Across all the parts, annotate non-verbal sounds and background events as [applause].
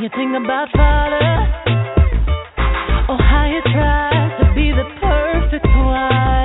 You think about father, oh how you try to be the perfect wife.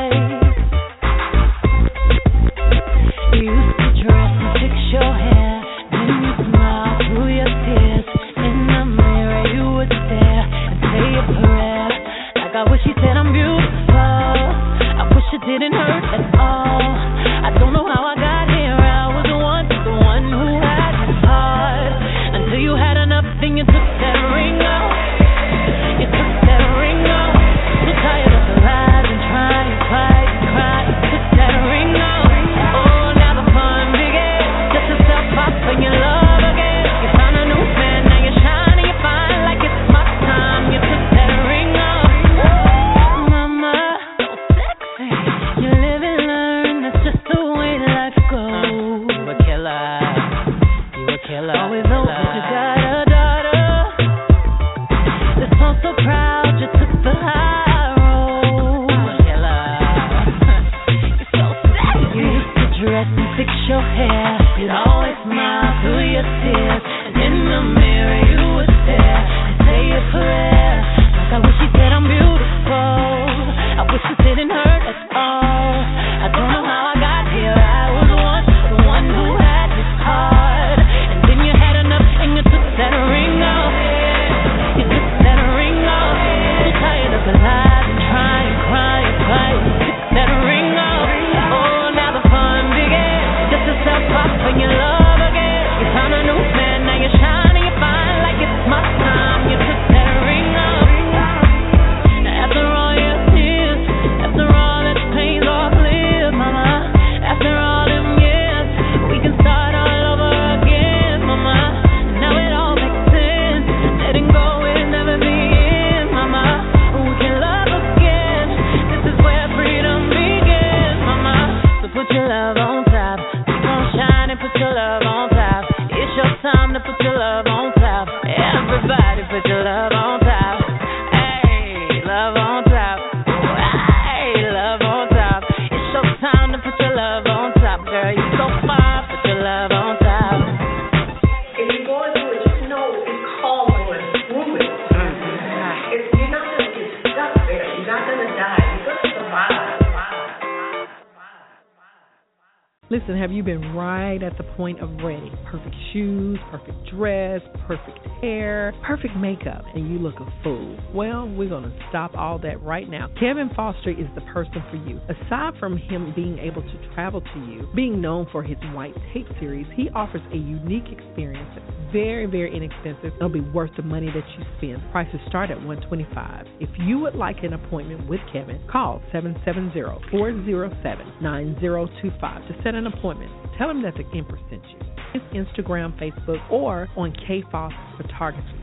Listen, have you been right at the point of ready? Perfect shoes, perfect dress, perfect hair, perfect makeup, and you look a fool. Well, we're going to stop all that right now. Kevin Foster is the person for you. Aside from him being able to travel to you, being known for his white tape series, he offers a unique experience very, very inexpensive. It'll be worth the money that you spend. Prices start at 125 If you would like an appointment with Kevin, call 770-407-9025 to set an appointment. Tell him that the Empress sent you. His Instagram, Facebook, or on K Foss Photography.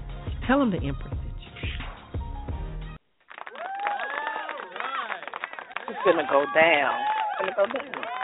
Tell him the Empress sent you. It's gonna go down. It's gonna go down.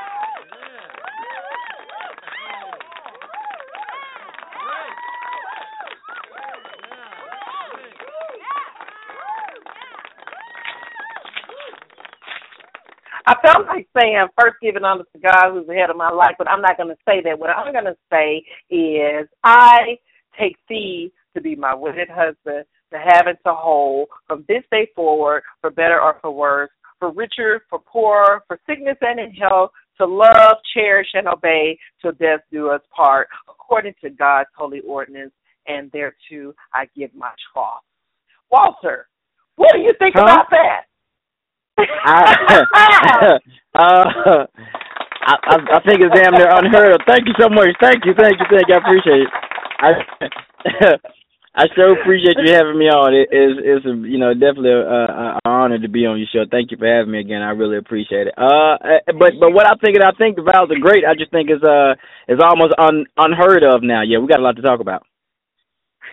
[laughs] felt like saying first giving honor to God who's ahead of my life, but I'm not going to say that. What I'm going to say is I take thee to be my wedded husband, to have and to hold from this day forward, for better or for worse, for richer, for poorer, for sickness and in health, to love, cherish, and obey till death do us part, according to God's holy ordinance, and thereto I give my troth. Walter, what do you think Huh? about that? I, [laughs] uh, I, I think it's damn near unheard of. Thank you so much. Thank you, thank you, thank you. I appreciate it. I [laughs] I so appreciate you having me on. It is it's a, you know definitely a, a, a honor to be on your show. Thank you for having me again. I really appreciate it. Uh, but but what I think I think the vows are great. I just think it's uh it's almost un, unheard of now. Yeah, we got a lot to talk about.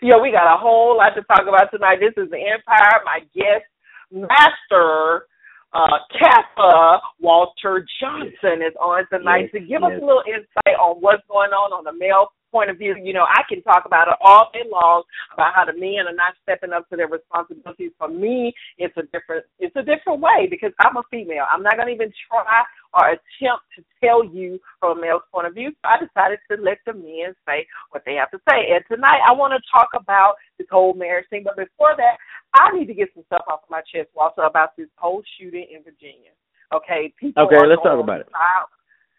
Yeah, we got a whole lot to talk about tonight. This is the Empire. My guest, Master uh, Kappa Walter Johnson, is on tonight Yes, to give yes. us a little insight on what's going on on the male point of view. You know, I can talk about it all day long about how the men are not stepping up to their responsibilities. For me, it's a different it's a different way because I'm a female. I'm not going to even try or attempt to tell you from a male's point of view. So I decided to let the men say what they have to say. And tonight I want to talk about this whole marriage thing. But before that, I need to get some stuff off my chest also about this whole shooting in Virginia. Okay, people. Okay, let's talk about it.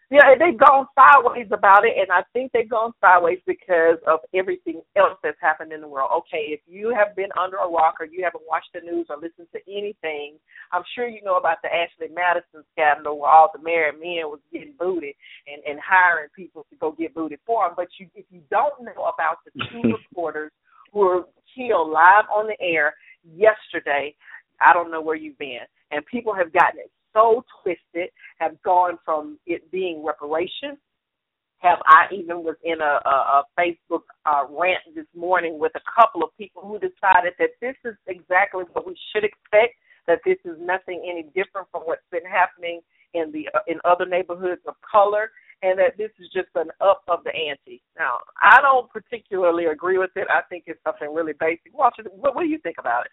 Side- Yeah, they've gone sideways about it, and I think they've gone sideways because of everything else that's happened in the world. Okay, if you have been under a rock or you haven't watched the news or listened to anything, I'm sure you know about the Ashley Madison scandal where all the married men was getting booted and, and hiring people to go get booted for them. But you, if you don't know about the two [laughs] reporters who were killed live on the air yesterday, I don't know where you've been. And people have gotten it so twisted, have gone from it being reparations. Have I even was in a, a, a Facebook uh, rant this morning with a couple of people who decided that this is exactly what we should expect. That this is nothing any different from what's been happening in the uh, in other neighborhoods of color, and that this is just an up of the ante. Now, I don't particularly agree with it. I think it's something really basic. Walter, what, what do you think about it?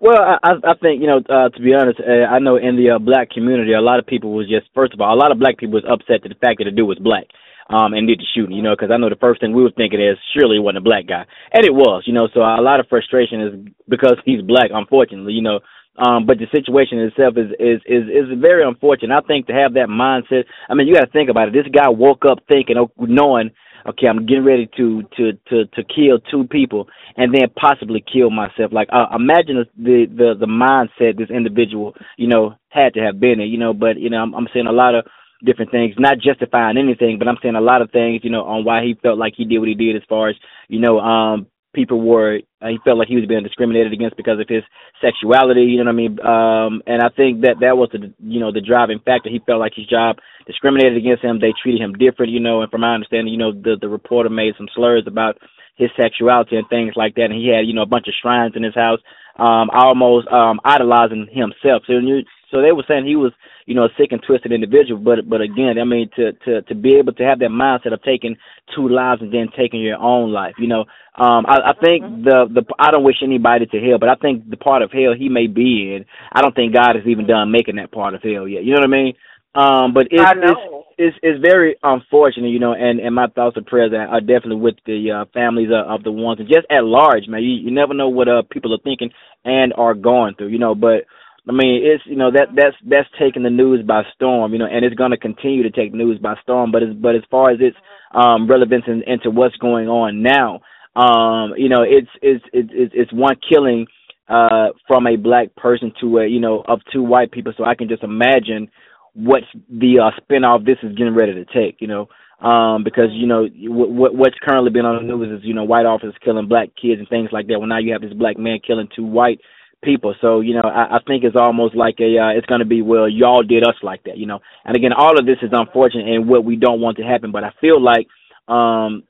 Well, I I think you know uh, to be honest, uh, I know in the uh, black community, a lot of people was just first of all, a lot of black people was upset to the fact that the dude was black. Um, and did the shooting, you know, because I know the first thing we were thinking is surely it wasn't a black guy, and it was, you know. So a lot of frustration is because he's black, unfortunately, you know. Um, but the situation itself is is is is very unfortunate. I think to have that mindset. I mean, you got to think about it. This guy woke up thinking, oh, knowing, okay, I'm getting ready to to to to kill two people, and then possibly kill myself. Like, uh, imagine the the the mindset this individual, you know, had to have been in. You know, but you know, I'm, I'm seeing a lot of different things, not justifying anything, but I'm saying a lot of things, you know, on why he felt like he did what he did as far as, you know, um people were uh, he felt like he was being discriminated against because of his sexuality, you know what I mean? Um and I think that that was the you know the driving factor. He felt like his job discriminated against him. They treated him different, you know, and from my understanding, you know, the the reporter made some slurs about his sexuality and things like that and he had, you know, a bunch of shrines in his house um almost um idolizing himself. So you so they were saying he was, you know, a sick and twisted individual. But but again, I mean, to to to be able to have that mindset of taking two lives and then taking your own life, you know, um, I, I think the the I don't wish anybody to hell, but I think the part of hell he may be in, I don't think God has even done making that part of hell yet. You know what I mean? Um, but it's it's it's it's very unfortunate, you know, and and my thoughts and prayers are are definitely with the uh, families of, of the ones and just at large, man. You you never know what uh people are thinking and are going through, you know, but. I mean, it's you know that that's that's taking the news by storm, you know, and it's going to continue to take news by storm. But as but as far as its um, relevance in, into what's going on now, um, you know, it's it's it's it's one killing uh, from a black person to a you know of two white people. So I can just imagine what's the uh, spinoff this is getting ready to take, you know. Um, because you know what what's currently been on the news is you know white officers killing black kids and things like that. Well, now you have this black man killing two white people. So you know, I, I think it's almost like a uh, it's going to be well, y'all did us like that, you know. And again, all of this is unfortunate and what we don't want to happen. But I feel like um,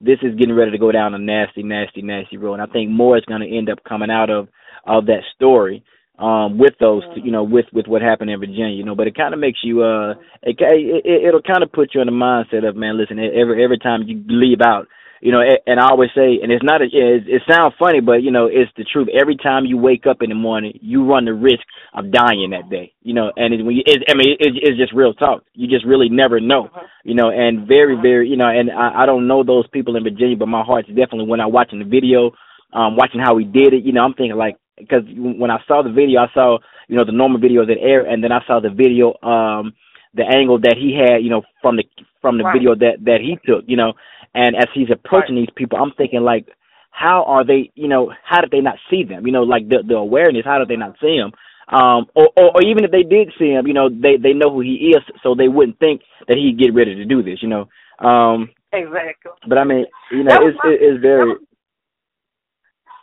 this is getting ready to go down a nasty, nasty, nasty road. And I think more is going to end up coming out of of that story um, with those, you know, with with what happened in Virginia, you know. But it kind of makes you, uh, it, it it'll kind of put you in the mindset of man, listen, every every time you leave out you know, and I always say, and it's not, a, it, it sounds funny, but you know, it's the truth. Every time you wake up in the morning, you run the risk of dying that day. You know, and it, when you, it, I mean, it, it's just real talk. You just really never know. You know, and very, very, you know, and I, I don't know those people in Virginia, but my heart's definitely when I'm watching the video, um, watching how he did it. You know, I'm thinking like, because when I saw the video, I saw, you know, the normal videos that air, and then I saw the video, um, the angle that he had, you know, from the from the Right. video that that he took, you know, and as he's approaching these people, I'm thinking like, how are they? You know, how did they not see them? You know, like the the awareness. How did they not see him? Um, or, or, or even if they did see him, you know, they they know who he is, so they wouldn't think that he'd get ready to do this, you know. Um, exactly. But I mean, you know, it's my- it's very.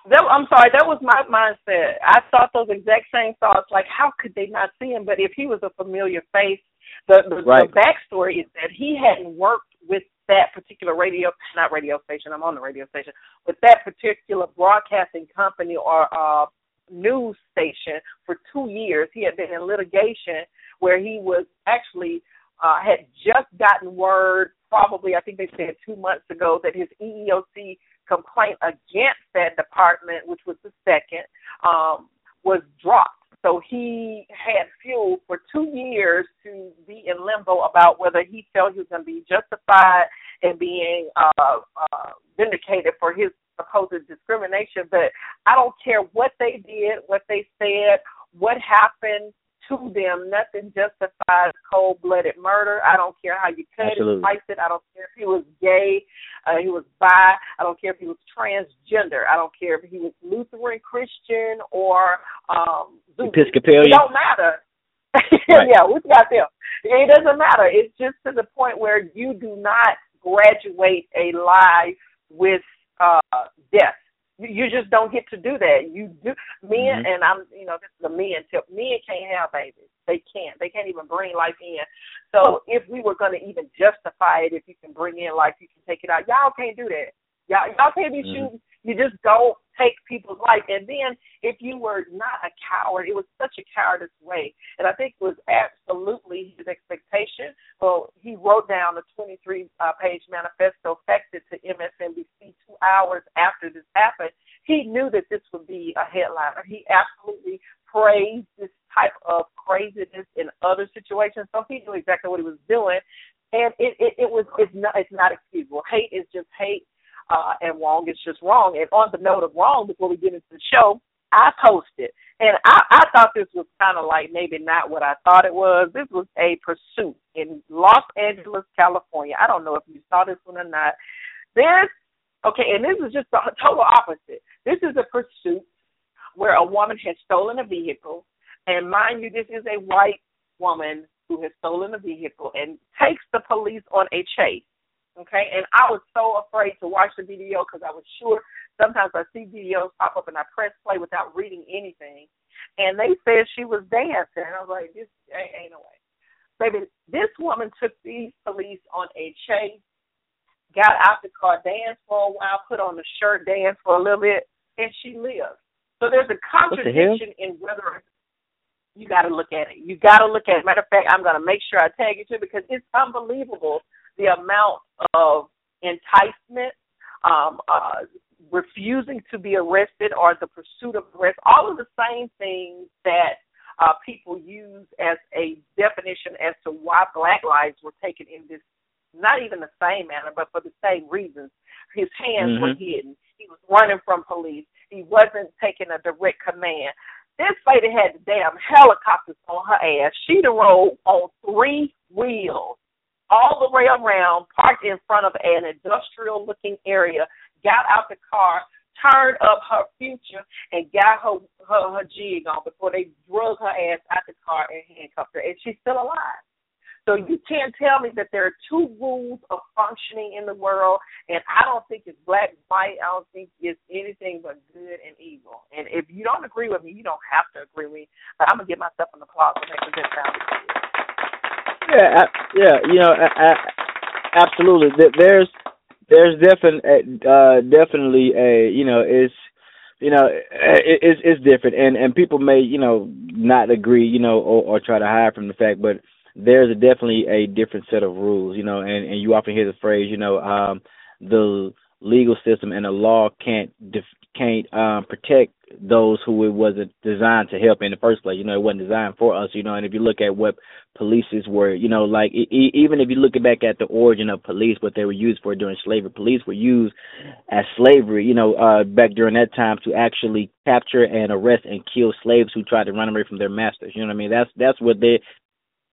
That, I'm sorry, that was my mindset. I thought those exact same thoughts. Like, how could they not see him? But if he was a familiar face, the the, Right. the backstory is that he hadn't worked with that particular radio, not radio station. I'm on the radio station with that particular broadcasting company or uh, news station for two years. He had been in litigation where he was actually uh, had just gotten word, probably I think they said two months ago, that his EEOC complaint against that department, which was the second, um, was dropped. So he had fuel for two years to be in limbo about whether he felt he was going to be justified in being uh, uh, vindicated for his supposed discrimination. But I don't care what they did, what they said, what happened to them. Nothing justifies cold-blooded murder. I don't care how you cut Absolutely. it, slice it. I don't care if he was gay, uh, he was bi. I don't care if he was transgender. I don't care if he was Lutheran, Christian, or um. Episcopalian. It don't matter. [laughs] Right. yeah, we got them. It doesn't matter. It's just to the point where you do not graduate a life with uh death. You, just don't get to do that. You do men Mhm. and I'm you know, this is the men tip. Men can't have babies. They can't. They can't even bring life in. So if we were gonna even justify it, if you can bring in life, you can take it out. Y'all can't do that. Y'all y'all can't be Mhm. shooting. You just don't take people's life. And then if you were not a coward, it was such a cowardice way. And I think it was absolutely his expectation. Well, he wrote down a 23 uh, page manifesto, faxed to MSNBC two hours after this happened. He knew that this would be a headliner. He absolutely praised this type of craziness in other situations. So he knew exactly what he was doing. And it, it, it was it's not it's not excusable. Hate is just hate uh, and wrong is just wrong. And on the note of wrong, before we get into the show, I posted, and I, I thought this was kind of like maybe not what I thought it was. This was a pursuit in Los Angeles, California. I don't know if you saw this one or not. This, okay, and this is just the total opposite. This is a pursuit where a woman has stolen a vehicle, and mind you, this is a white woman who has stolen a vehicle and takes the police on a chase okay? And I was so afraid to watch the video because I was sure sometimes I see videos pop up and I press play without reading anything, and they said she was dancing. And I was like, this ain't, ain't no way. Baby, this woman took these police on a chase, got out the car, danced for a while, put on a shirt, danced for a little bit, and she lived. So there's a the contradiction in whether you got to look at it. You got to look at it. Matter of fact, I'm going to make sure I tag you too because it's unbelievable the amount of enticement, um, uh, refusing to be arrested, or the pursuit of arrest. All of the same things that uh, people use as a definition as to why Black lives were taken in this. Not even the same manner, but for the same reasons. His hands were Mhm. hidden. He was running from police. He wasn't taking a direct command. This lady had the damn helicopters on her ass. She done rode on three wheels all the way around, parked in front of an industrial looking area, got out the car, turned up her future, and got her her, her jig on before they drug her ass out the car and handcuffed her. And she's still alive. So you can't tell me that there are two rules of functioning in the world, and I don't think it's black and white. I don't think it's anything but good and evil. And if you don't agree with me, you don't have to agree with me. But I'm gonna give myself an applause for making this sound. Yeah, yeah, you know, absolutely. There's there's definitely uh, definitely a you know it's you know it, it's it's different, and and people may you know not agree, you know, or, or try to hide from the fact, but there's a, definitely a different set of rules, you know, and and you often hear the phrase, you know, um, the legal system and the law can't def- can't um, protect those who it wasn't designed to help in the first place. You know, it wasn't designed for us. You know, and if you look at what polices were, you know, like e- e- even if you look back at the origin of police, what they were used for during slavery, police were used as slavery. You know, uh, back during that time to actually capture and arrest and kill slaves who tried to run away from their masters. You know what I mean? That's that's what they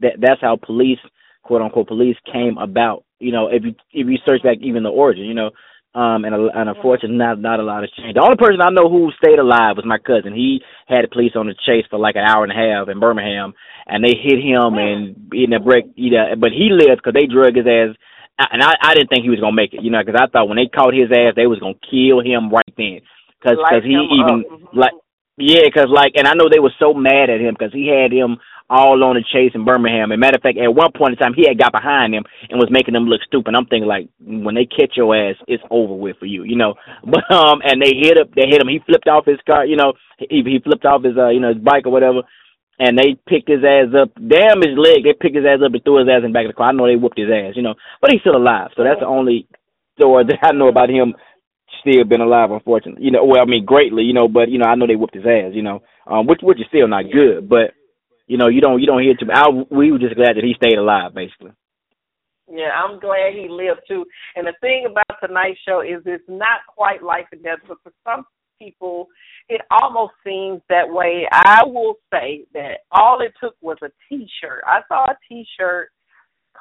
that that's how police quote unquote police came about. You know, if you if you search back even the origin, you know, Um, and, and unfortunately, not not a lot has changed. The only person I know who stayed alive was my cousin. He had the police on the chase for like an hour and a half in Birmingham, and they hit him and in the break. You know, but he lived because they drug his ass. And I, I didn't think he was gonna make it, you know, because I thought when they caught his ass, they was gonna kill him right then, because Light he even up. Mhm. like yeah, because like, and I know they were so mad at him because he had him all on the chase in Birmingham. And matter of fact, at one point in time, he had got behind him and was making them look stupid. I'm thinking like, when they catch your ass, it's over with for you, you know. [laughs] But um, and they hit him. They hit him. He flipped off his car, you know. He he flipped off his uh, you know, his bike or whatever. And they picked his ass up. Damn his leg. They picked his ass up and threw his ass in the back of the car. I know they whooped his ass, you know. But he's still alive. So that's the only story that I know about him still been alive, unfortunately. You know, well, I mean, greatly, you know, but you know, I know they whooped his ass, you know, um, which which is still not good, but you know, you don't you don't hear too. I we were just glad that he stayed alive, basically. Yeah, I'm glad he lived too. And the thing about tonight's show is it's not quite life and death, but for some people, it almost seems that way. I will say that all it took was a T-shirt. I saw a T-shirt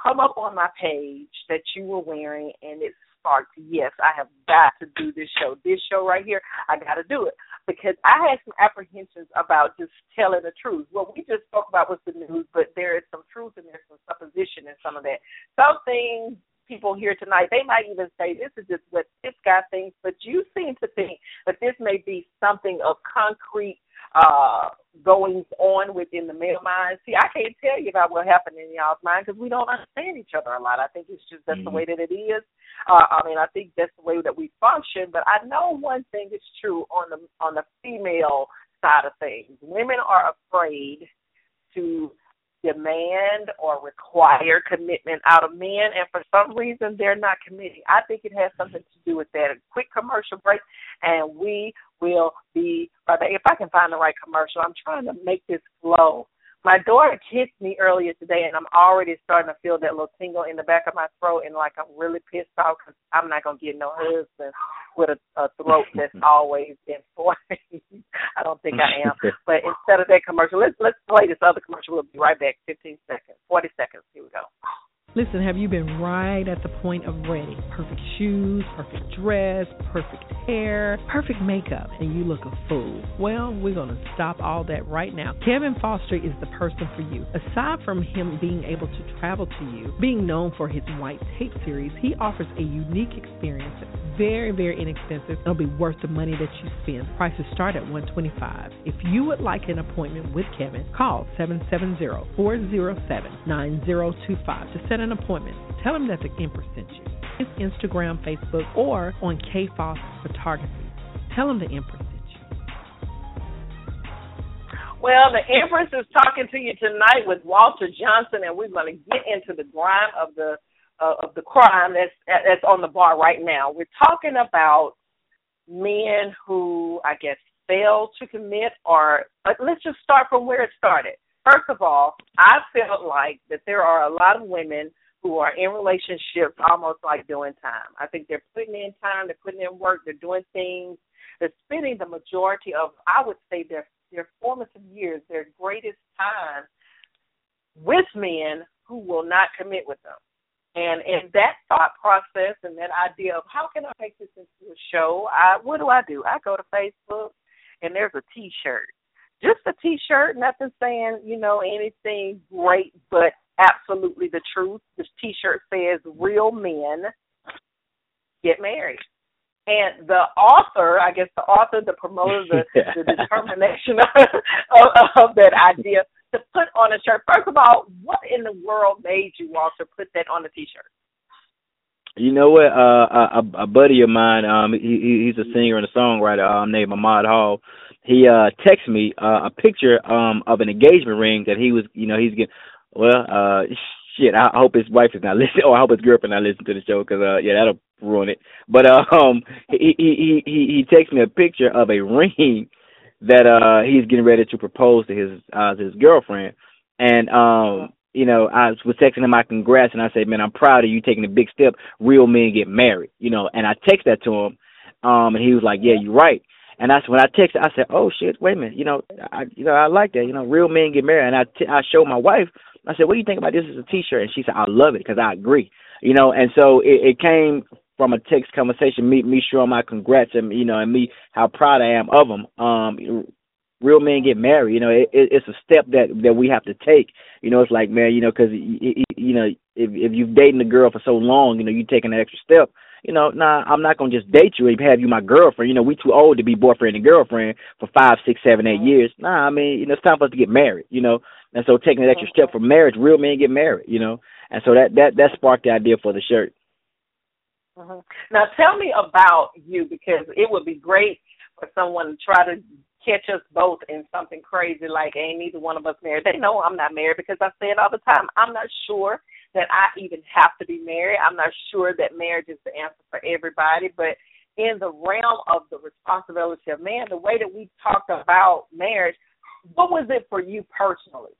come up on my page that you were wearing, and it sparked. Yes, I have got to do this show. This show right here, I got to do it because I had some apprehensions about just telling the truth. What we just spoke about was the news, but there is some truth and there's some supposition in some of that. Some things people here tonight, they might even say this is just what this guy thinks, but you seem to think that this may be something of concrete uh goings on within the male mind. See, I can't tell you about what happened in y'all's mind because we don't understand each other a lot. I think it's just that's Mhm. the way that it is. Uh, I mean, I think that's the way that we function. But I know one thing is true on the on the female side of things. Women are afraid to demand or require commitment out of men, and for some reason they're not committing. I think it has something to do with that. A quick commercial break, and we will be right back. If I can find the right commercial, I'm trying to make this flow. My daughter kissed me earlier today, and I'm already starting to feel that little tingle in the back of my throat, and like I'm really pissed off because I'm not gonna get no husband with a, a throat [laughs] that's always been [laughs] for me. I don't think I am. [laughs] But instead of that commercial, let's let's play this other commercial. We'll be right back. 15 seconds, 40 seconds. Here we go. Listen, have you been right at the point of ready? Perfect shoes, perfect dress, perfect hair, perfect makeup, and you look a fool. Well, we're going to stop all that right now. Kevin Foster is the person for you. Aside from him being able to travel to you, being known for his white tape series, he offers a unique experience that's very, very inexpensive. It'll be worth the money that you spend. Prices start at 125. If you would like an appointment with Kevin, call 770-407-9025 to set an appointment. Tell him that the Empress sent you. His Instagram, Facebook, or on KFOS Photography. Tell him the Empress sent you. Well, the Empress is talking to you tonight with Walter Johnson, and we're going to get into the grime of the uh, of the crime that's that's on the bar right now. We're talking about men who, I guess, fail to commit, or uh, let's just start from where it started. First of all, I felt like that there are a lot of women who are in relationships almost like doing time. I think they're putting in time, they're putting in work, they're doing things, they're spending the majority of, I would say, their their formative years, their greatest time with men who will not commit with them. And in that thought process and that idea of how can I make this into a show, I what do I do? I go to Facebook and there's a T-shirt, just a T-shirt, nothing saying you know anything great, but absolutely the truth. This T-shirt says "Real men get married." And the author, I guess the author, the promoter, the, [laughs] the determination of, of, of that idea to put on a shirt. First of all, what in the world made you, Walter, put that on a T-shirt? You know what? Uh, a, a buddy of mine, um, he, he's a singer and a songwriter, um, named Ahmad Hall. He uh texted me uh, a picture um of an engagement ring that he was, you know, he's getting. Well, uh, shit. I hope his wife is not [laughs] listening, or I hope his girlfriend not listening to the show, because uh, yeah, that'll ruin it. But uh, [laughs] um, he he he he texted me a picture of a ring [laughs] that uh he's getting ready to propose to his uh his girlfriend, and um you know, I was texting him my congrats, and I said, man, I'm proud of you taking a big step. Real men get married, you know. And I texted that to him, um, and he was like, yeah, you're right. And that's when I texted, I said, oh shit, wait a minute, you know, I, you know, I like that, you know, real men get married. And I, t- I showed my wife, I said, what do you think about this as a T-shirt? And she said, I love it because I agree, you know. And so it, it came from a text conversation, me me showing my congrats and you know and me how proud I am of them. Um, real men get married. You know, it, it, it's a step that that we have to take. You know, it's like man, you know, because you know if if you've dated a girl for so long, you know, you taking an extra step. You know, nah, I'm not gonna just date you and have you my girlfriend. You know, we too old to be boyfriend and girlfriend for five, six, seven, eight years. Nah, I mean, you know, it's time for us to get married. You know, and so taking an extra step for marriage, real men get married. You know, and so that that that sparked the idea for the shirt. Mm-hmm. Now, tell me about you because it would be great for someone to try to catch us both in something crazy like ain't neither one of us married. They know I'm not married because I say it all the time. I'm not sure that I even have to be married. I'm not sure that marriage is the answer for everybody, but in the realm of the responsibility of man, the way that we talked about marriage, what was it for you personally?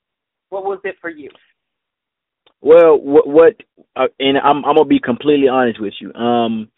What was it for you? Well, what, what uh, and I'm I'm gonna be completely honest with you. Um,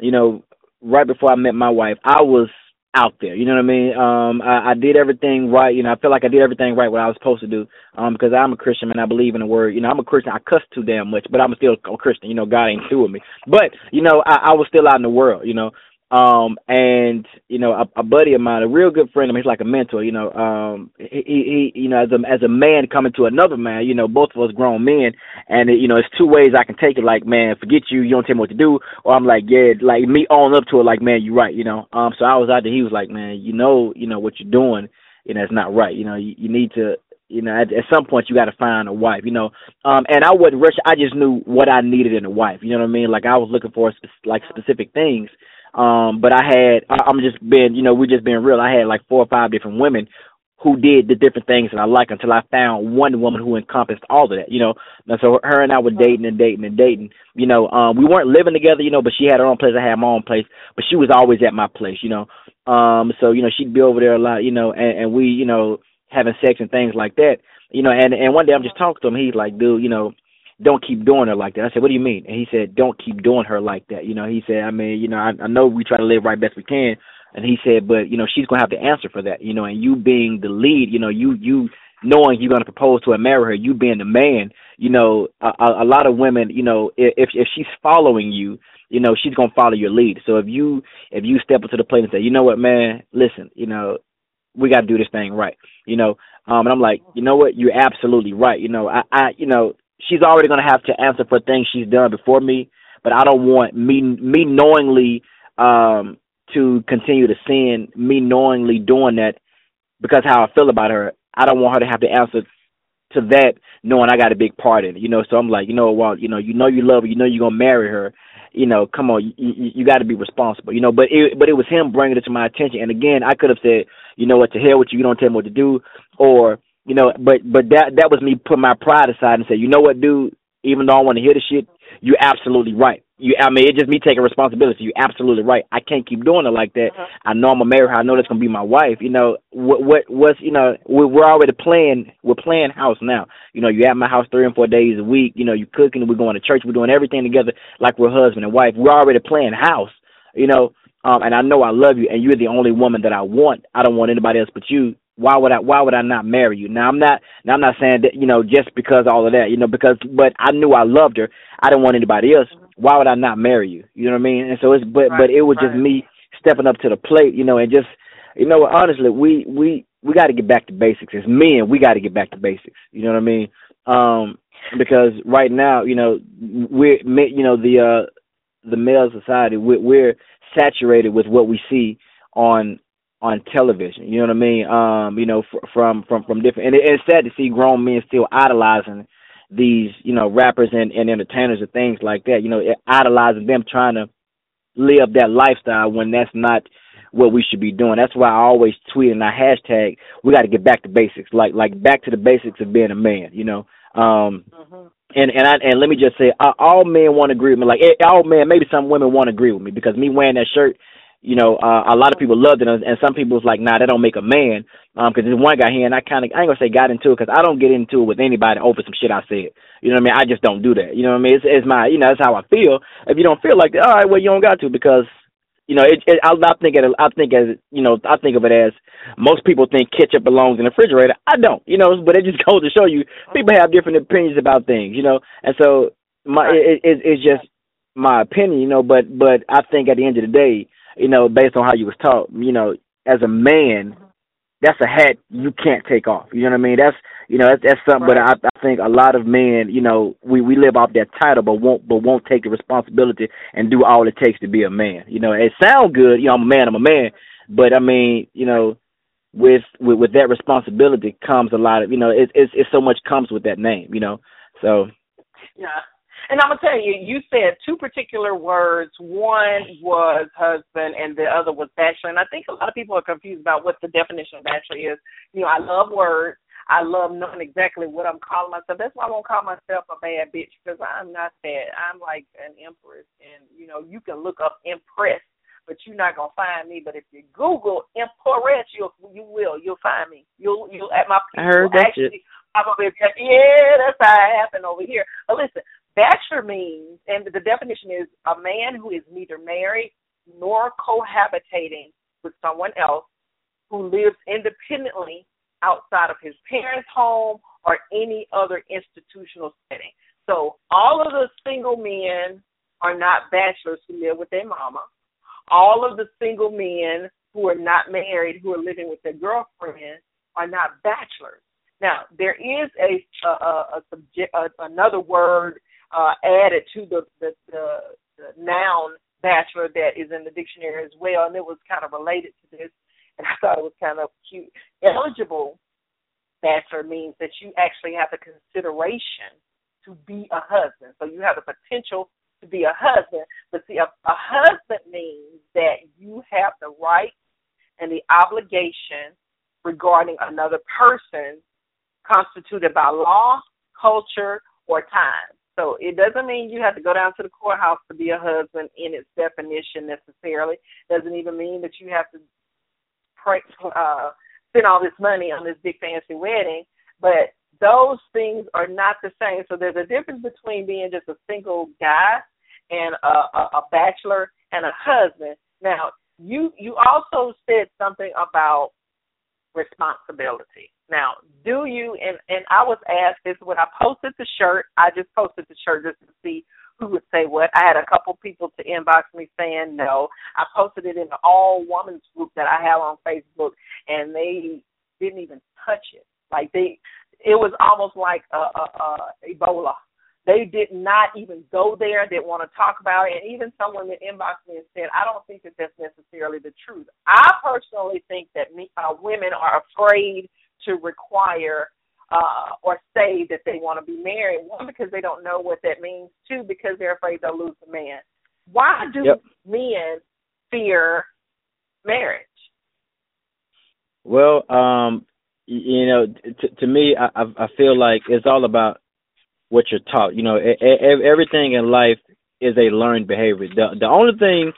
you know, right before I met my wife, I was out there. You know what I mean? Um, I, I did everything right. You know, I feel like I did everything right what I was supposed to do. Um, because I'm a Christian and I believe in the word. You know, I'm a Christian. I cuss too damn much, but I'm still a Christian. You know, God ain't through with me. But you know, I, I was still out in the world. You know, um, and you know, a, a buddy of mine, a real good friend of mine, he's like a mentor. You know, um, he, he, you know, as a as a man coming to another man, you know, both of us grown men, and it, you know, it's two ways I can take it. Like, man, forget you, you don't tell me what to do, or I'm like, yeah, like me own up to it, like, man, you're right. You know, um, so I was out there. He was like, man, you know, you know what you're doing, know, it's not right. You know, you, you need to you know, at, at some point you got to find a wife, you know. Um, and I wasn't rush. I just knew what I needed in a wife. You know what I mean? Like I was looking for like specific things um, but I had, I, I'm just being, you know, we're just being real. I had like four or five different women who did the different things that I like until I found one woman who encompassed all of that, you know. And so her and I were dating and dating and dating. You know, um, we weren't living together, you know, but she had her own place, I had my own place, but she was always at my place, you know. Um, so, you know, she'd be over there a lot, you know, and, and we, you know, having sex and things like that. You know, and and one day I'm just talking to him, he's like, dude, you know, don't keep doing her like that. I said, what do you mean? And he said, don't keep doing her like that. You know, he said, I mean, you know, I, I know we try to live right best we can. And he said, but, you know, she's to have to answer for that, you know, and you being the lead, you know, you, you knowing you're to propose to her, marry her, you being the man, you know, a, a lot of women, you know, if, if she's following you, you know, she's to follow your lead. So if you, if you step up to the plate and say, you know what, man, listen, you know, we got to do this thing right, you know, um, and I'm like, you know what, you're absolutely right. You know, I, I, you know, she's already going to have to answer for things she's done before me. But I don't want me me knowingly um, to continue to sin, me knowingly doing that because how I feel about her. I don't want her to have to answer to that knowing I got a big part in it. You know, so I'm like, you know, well, you know, you know you love her, you know you're gonna marry her. You know, come on, you, you, you got to be responsible. You know, but it but it was him bringing it to my attention. And again, I could have said, you know what, to hell with you, you don't tell me what to do, or you know, but but that that was me put my pride aside and say, you know what, dude, even though I want to hear the shit, you're absolutely right. You, I mean, it's just me taking responsibility. You're absolutely right. I can't keep doing it like that. Uh-huh. I know I'm a married her. I know that's gonna be my wife. You know what? What? What's you know? We're, we're already playing. We're playing house now. You know, you're at my house three and four days a week. You know, you're cooking. We're going to church. We're doing everything together like we're husband and wife. We're already playing house. You know, um, and I know I love you, and you're the only woman that I want. I don't want anybody else but you why would I why would I not marry you? Now I'm not now I'm not saying that, you know, just because all of that, you know, because but I knew I loved her. I didn't want anybody else. Why would I not marry you? You know what I mean? And so it's but right, but it was right. just me stepping up to the plate, you know, and just you know, honestly, we we we got to get back to basics. As men, we got to get back to basics. You know what I mean? Um because right now, you know, we're you know the uh the male society we're, we're saturated with what we see on on television. You know what I mean? Um, you know, fr- from from from different, and it, it's sad to see grown men still idolizing these, you know, rappers and, and entertainers and things like that. You know, idolizing them, trying to live that lifestyle when that's not what we should be doing. That's why I always tweet and I hashtag we got to get back to basics, like like back to the basics of being a man. You know. Um, mm-hmm. And and I and let me just say, all men want to agree with me. Like all men, maybe some women want to agree with me because me wearing that shirt you know, uh, a lot of people loved it, and some people was like, "Nah, that don't make a man." Um, because there's one guy here, and I kind of, I ain't gonna say got into it, because I don't get into it with anybody over some shit I said. You know what I mean? I just don't do that. You know what I mean? It's, it's my, you know, that's how I feel. If you don't feel like that, all right, well, you don't got to, because, you know, it, it, I, I think it, I think as, you know, I think of it as most people think ketchup belongs in the refrigerator. I don't, you know, [laughs] but it just goes to show you people have different opinions about things, you know, and so my, it, it, it's just my opinion, you know, but but I think at the end of the day, you know, based on how you was taught, you know, as a man, that's a hat you can't take off. You know what I mean? That's you know that's, that's something. Right. But I, I think a lot of men, you know, we we live off that title, but won't but won't take the responsibility and do all it takes to be a man. You know, it sounds good. You know, I'm a man. I'm a man. But I mean, you know, with with with that responsibility comes a lot of you know it's it's, it's so much comes with that name. You know, so yeah. And I'm gonna tell you, you said two particular words. One was husband, and the other was bachelor. And I think a lot of people are confused about what the definition of bachelor is. You know, I love words. I love knowing exactly what I'm calling myself. That's why I won't call myself a bad bitch because I'm not that. I'm like an empress, and you know, you can look up empress, but you're not gonna find me. But if you Google empress, you'll you will you'll find me. You'll you'll at my I heard that actually. Shit. Probably, yeah, that's how it happened over here. But listen, Bachelor means, and the definition is a man who is neither married nor cohabitating with someone else who lives independently outside of his parents' home or any other institutional setting. So all of the single men are not bachelors who live with their mama. All of the single men who are not married, who are living with their girlfriend, are not bachelors. Now there is a, a, a, subject, a, another word uh, added to the, the, the, the noun bachelor that is in the dictionary as well, and it was kind of related to this, and [laughs] I thought it was kind of cute. Eligible bachelor means that you actually have the consideration to be a husband, so you have the potential to be a husband. But see, a, a husband means that you have the right and the obligation regarding another person constituted by law, culture, or time. So it doesn't mean you have to go down to the courthouse to be a husband in its definition necessarily. Doesn't even mean that you have to pray, uh, spend all this money on this big fancy wedding. But those things are not the same. So there's a difference between being just a single guy and a, a, a bachelor and a husband. Now you you also said something about responsibility. Now, do you and and I was asked this when I posted the shirt. I just posted the shirt just to see who would say what. I had a couple people to inbox me saying no. I posted it in the all women's group that I have on Facebook, and they didn't even touch it. Like they, it was almost like a, a, a Ebola they did not even go there, didn't want to talk about it. And even some women inboxed me and said, I don't think that that's necessarily the truth. I personally think that me, uh, women are afraid to require uh, or say that they want to be married. One, because they don't know what that means. Two, because they're afraid they'll lose a man. Why do yep. men fear marriage? Well, um, you know, to, to me, I, I feel like it's all about what you're taught. You know, everything in life is a learned behavior. The the only thing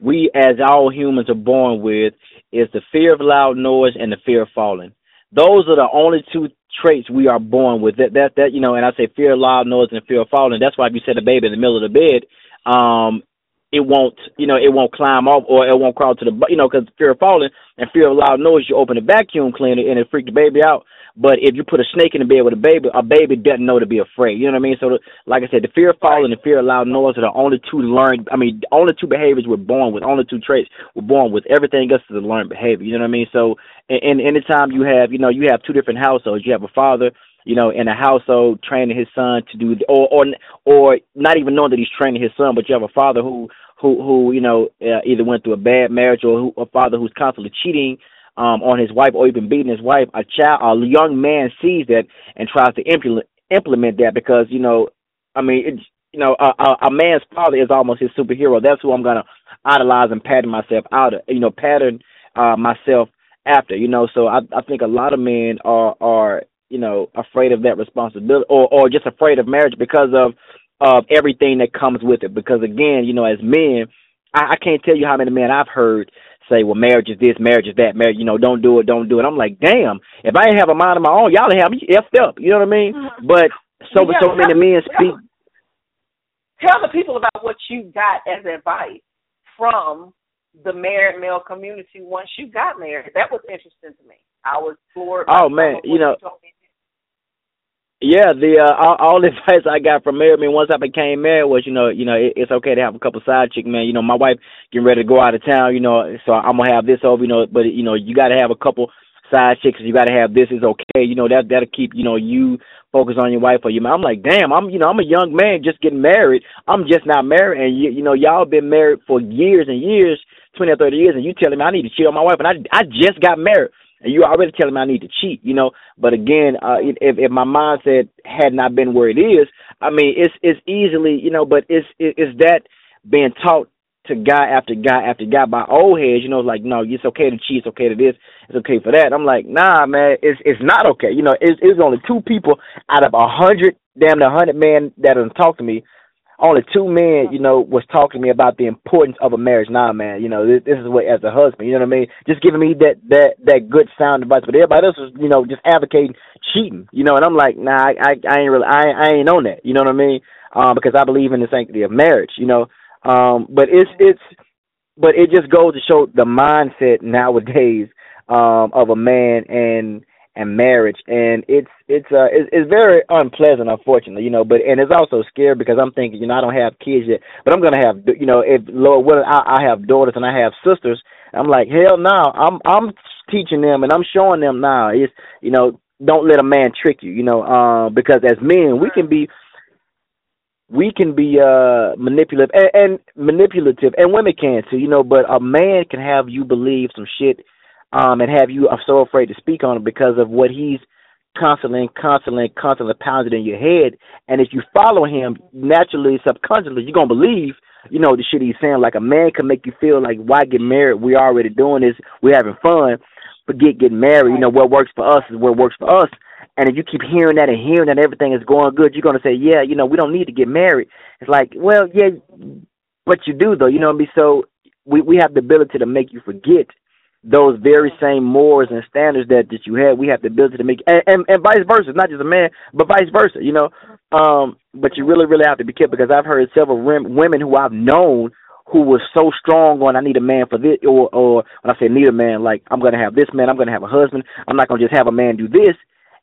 we as all humans are born with is the fear of loud noise and the fear of falling. Those are the only two traits we are born with. That that that you know, and I say fear of loud noise and fear of falling. That's why if you set a baby in the middle of the bed, um, it won't you know it won't climb off or it won't crawl to the you know because fear of falling and fear of loud noise. You open the vacuum cleaner and it freak the baby out. But if you put a snake in the bed with a baby, a baby doesn't know to be afraid. You know what I mean? So, the, like I said, the fear of falling and the fear of loud noise are the only two learned. I mean, the only two behaviors we're born with, only two traits we're born with. Everything else is a learned behavior. You know what I mean? So, and, and anytime you have, you know, you have two different households. You have a father you know, in a household training his son to do, or or or not even knowing that he's training his son, but you have a father who who who you know uh, either went through a bad marriage or who, a father who's constantly cheating um, on his wife or even beating his wife, a child, a young man sees that and tries to implement implement that because you know, I mean, it's you know, a, a, a man's father is almost his superhero. That's who I'm gonna idolize and pattern myself out of, you know, pattern uh, myself after, you know. So I I think a lot of men are are you know afraid of that responsibility or or just afraid of marriage because of of everything that comes with it. Because again, you know, as men, I, I can't tell you how many men I've heard say, well, marriage is this, marriage is that, marriage, you know, don't do it, don't do it. I'm like, damn, if I didn't have a mind of my own, y'all have me effed up. You know what I mean? Mm-hmm. But so yeah, so many men speak. Tell the people about what you got as advice from the married male community once you got married. That was interesting to me. I was floored. Oh man, you know. Yeah, the uh, all, all [laughs] advice I got from married me once I became married was, you know, you know, it, it's okay to have a couple side chick, man. You know, my wife getting ready to go out of town, you know, so I'm gonna have this over, you know, but you know, you got to have a couple side chicks. You got to have this is okay, you know, that that'll keep you know you focus on your wife or your man. I'm like, damn, I'm you know, I'm a young man just getting married. I'm just not married, and you, you know, y'all been married for years and years, twenty or thirty years, and you telling me I need to cheat on my wife, and I I just got married and you already telling me I need to cheat, you know. But again, uh, if if my mindset had not been where it is, I mean, it's it's easily, you know, but it's it's that being taught to guy after guy after guy by old heads, you know, like no, it's okay to cheat, it's okay to this, it's okay for that. I'm like, nah, man, it's it's not okay. You know, it's it's only two people out of a hundred, damn the hundred men that have talked to me only two men, you know, was talking to me about the importance of a marriage. Nah, man, you know, this, this is what as a husband, you know what I mean? Just giving me that that that good sound advice. But everybody else was, you know, just advocating cheating, you know. And I'm like, nah, I I, I ain't really, I I ain't on that, you know what I mean? Um, because I believe in the sanctity of marriage, you know. Um, but it's it's, but it just goes to show the mindset nowadays um of a man and and marriage and it's it's uh it's, it's very unpleasant unfortunately you know but and it's also scary because i'm thinking you know i don't have kids yet but i'm to have you know if lord willing I, I have daughters and i have sisters i'm like hell no i'm i'm teaching them and i'm showing them now it's you know don't let a man trick you you know uh because as men we can be we can be uh manipulative and, and manipulative and women can too you know but a man can have you believe some shit um, and have you I'm so afraid to speak on it because of what he's constantly and constantly constantly pounded in your head. And if you follow him naturally, subconsciously, you're gonna believe, you know, the shit he's saying. Like a man can make you feel like why get married? We're already doing this, we're having fun. Forget getting married. You know, what works for us is what works for us. And if you keep hearing that and hearing that everything is going good, you're gonna say, Yeah, you know, we don't need to get married. It's like, well, yeah, but you do though, you know what I mean? So we we have the ability to make you forget those very same morals and standards that that you had, we have the ability to make, and, and, and vice versa. not just a man, but vice versa. You know, um, but you really, really have to be careful because I've heard several rem- women who I've known who was so strong on I need a man for this, or or when I say need a man, like I'm gonna have this man, I'm gonna have a husband. I'm not gonna just have a man do this,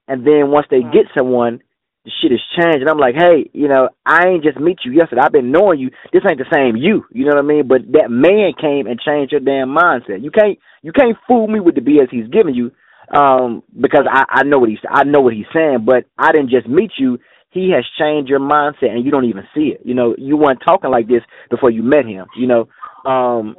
and then once they get someone, the shit has changed. And I'm like, hey, you know, I ain't just meet you yesterday. I've been knowing you. This ain't the same you. You know what I mean? But that man came and changed your damn mindset. You can't you can't fool me with the BS he's giving you, um, because I, I know what he's I know what he's saying. But I didn't just meet you. He has changed your mindset, and you don't even see it. You know, you weren't talking like this before you met him. You know, um,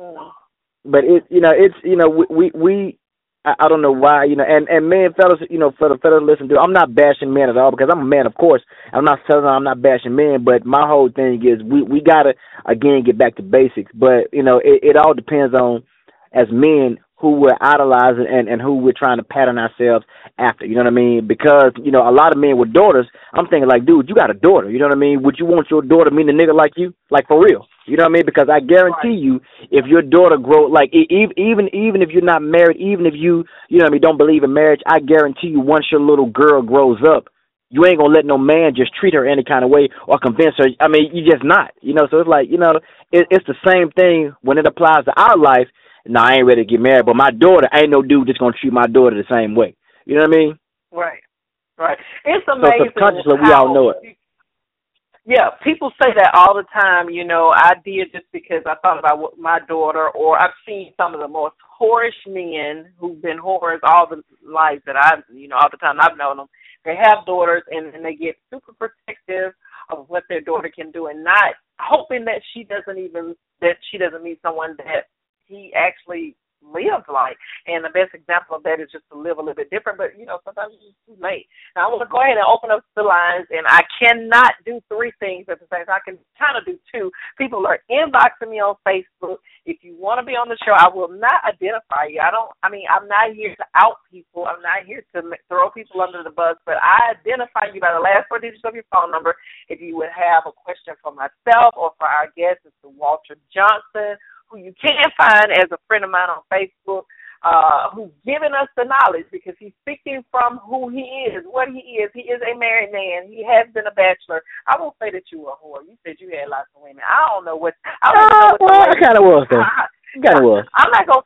but it you know it's you know we we, we I, I don't know why, you know, and and men, fellas, you know, for the fellas listen to, I'm not bashing men at all because I'm a man, of course. I'm not telling I'm not bashing men, but my whole thing is we we gotta again get back to basics. But you know, it, it all depends on as men who we're idolizing and, and who we're trying to pattern ourselves after. You know what I mean? Because, you know, a lot of men with daughters, I'm thinking like, dude, you got a daughter. You know what I mean? Would you want your daughter meet a nigga like you? Like for real. You know what I mean? Because I guarantee you, if your daughter grow like even even even if you're not married, even if you you know what I mean don't believe in marriage, I guarantee you once your little girl grows up, you ain't gonna let no man just treat her any kind of way or convince her. I mean, you just not. You know, so it's like you know, it, it's the same thing when it applies to our life no, I ain't ready to get married, but my daughter ain't no dude that's gonna treat my daughter the same way. You know what I mean? Right. Right. It's amazing. So subconsciously, we all know it. Yeah, people say that all the time. You know, I did just because I thought about what my daughter, or I've seen some of the most whorish men who've been whores all the life that I've, you know, all the time I've known them. They have daughters, and, and they get super protective of what their daughter can do, and not hoping that she doesn't even that she doesn't meet someone that he actually lived like. And the best example of that is just to live a little bit different. But you know, sometimes it's just too late. Now I want to go ahead and open up the lines, and I cannot do three things at the same time. I can kind of do two. People are inboxing me on Facebook. If you want to be on the show, I will not identify you. I don't. I mean, I'm not here to out people. I'm not here to throw people under the bus. But I identify you by the last four digits of your phone number. If you would have a question for myself or for our guest, it's Walter Johnson who you can find as a friend of mine on Facebook, uh, who's given us the knowledge because he's speaking from who he is, what he is. He is a married man. He has been a bachelor. I won't say that you were a whore. You said you had lots of women. I don't know what. I don't uh, know what well, I kind of was though. Kind of was. I'm not gonna.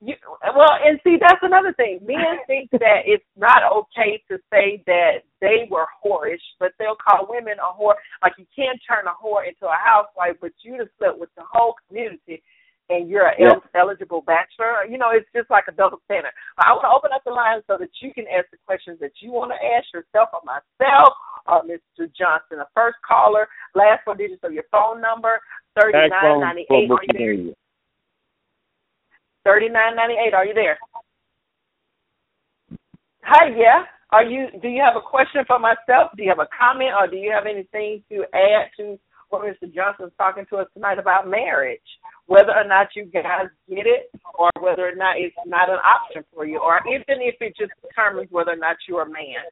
You, well, and see, that's another thing. Men [laughs] think that it's not okay to say that they were whorish, but they'll call women a whore. Like you can't turn a whore into a housewife, but you just slept with the whole community, and you're an Yeah. el- eligible bachelor. You know, it's just like a double standard. I want to open up the line so that you can ask the questions that you want to ask yourself or myself or Mr. Johnson. The first caller, last four digits of your phone number, thirty nine ninety eight. Thirty nine ninety eight. Are you there? Hi, yeah. Are you? Do you have a question for myself? Do you have a comment, or do you have anything to add to what Mr. Johnson's talking to us tonight about marriage? Whether or not you guys get it, or whether or not it's not an option for you, or even if it just determines whether or not you're a man.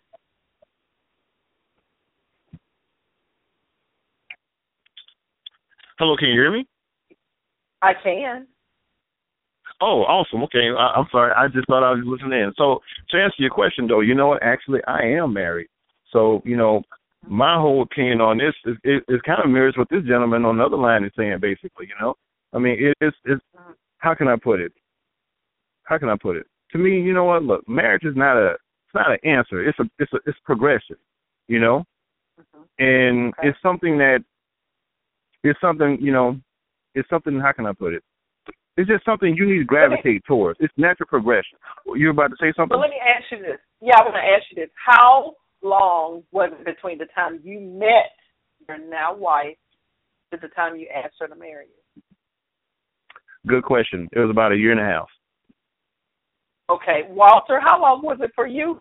Hello, can you hear me? I can. Oh, awesome. Okay, I, I'm sorry. I just thought I was listening in. So to answer your question, though, you know what? Actually, I am married. So you know, my whole opinion on this is is, is kind of mirrors what this gentleman on the other line is saying. Basically, you know, I mean, it, it's it's how can I put it? How can I put it? To me, you know what? Look, marriage is not a it's not an answer. It's a it's a it's progression. You know, mm-hmm. and Okay. it's something that it's something you know it's something how can I put it? It's just something you need to gravitate towards. It's natural progression. You're about to say something? But let me ask you this. Yeah, I want to ask you this. How long was it between the time you met your now wife to the time you asked her to marry you? Good question. It was about a year and a half. Okay, Walter, how long was it for you?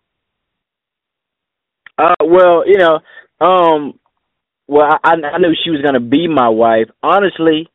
Uh, well, you know, um, well, I, I knew she was gonna be my wife. Honestly,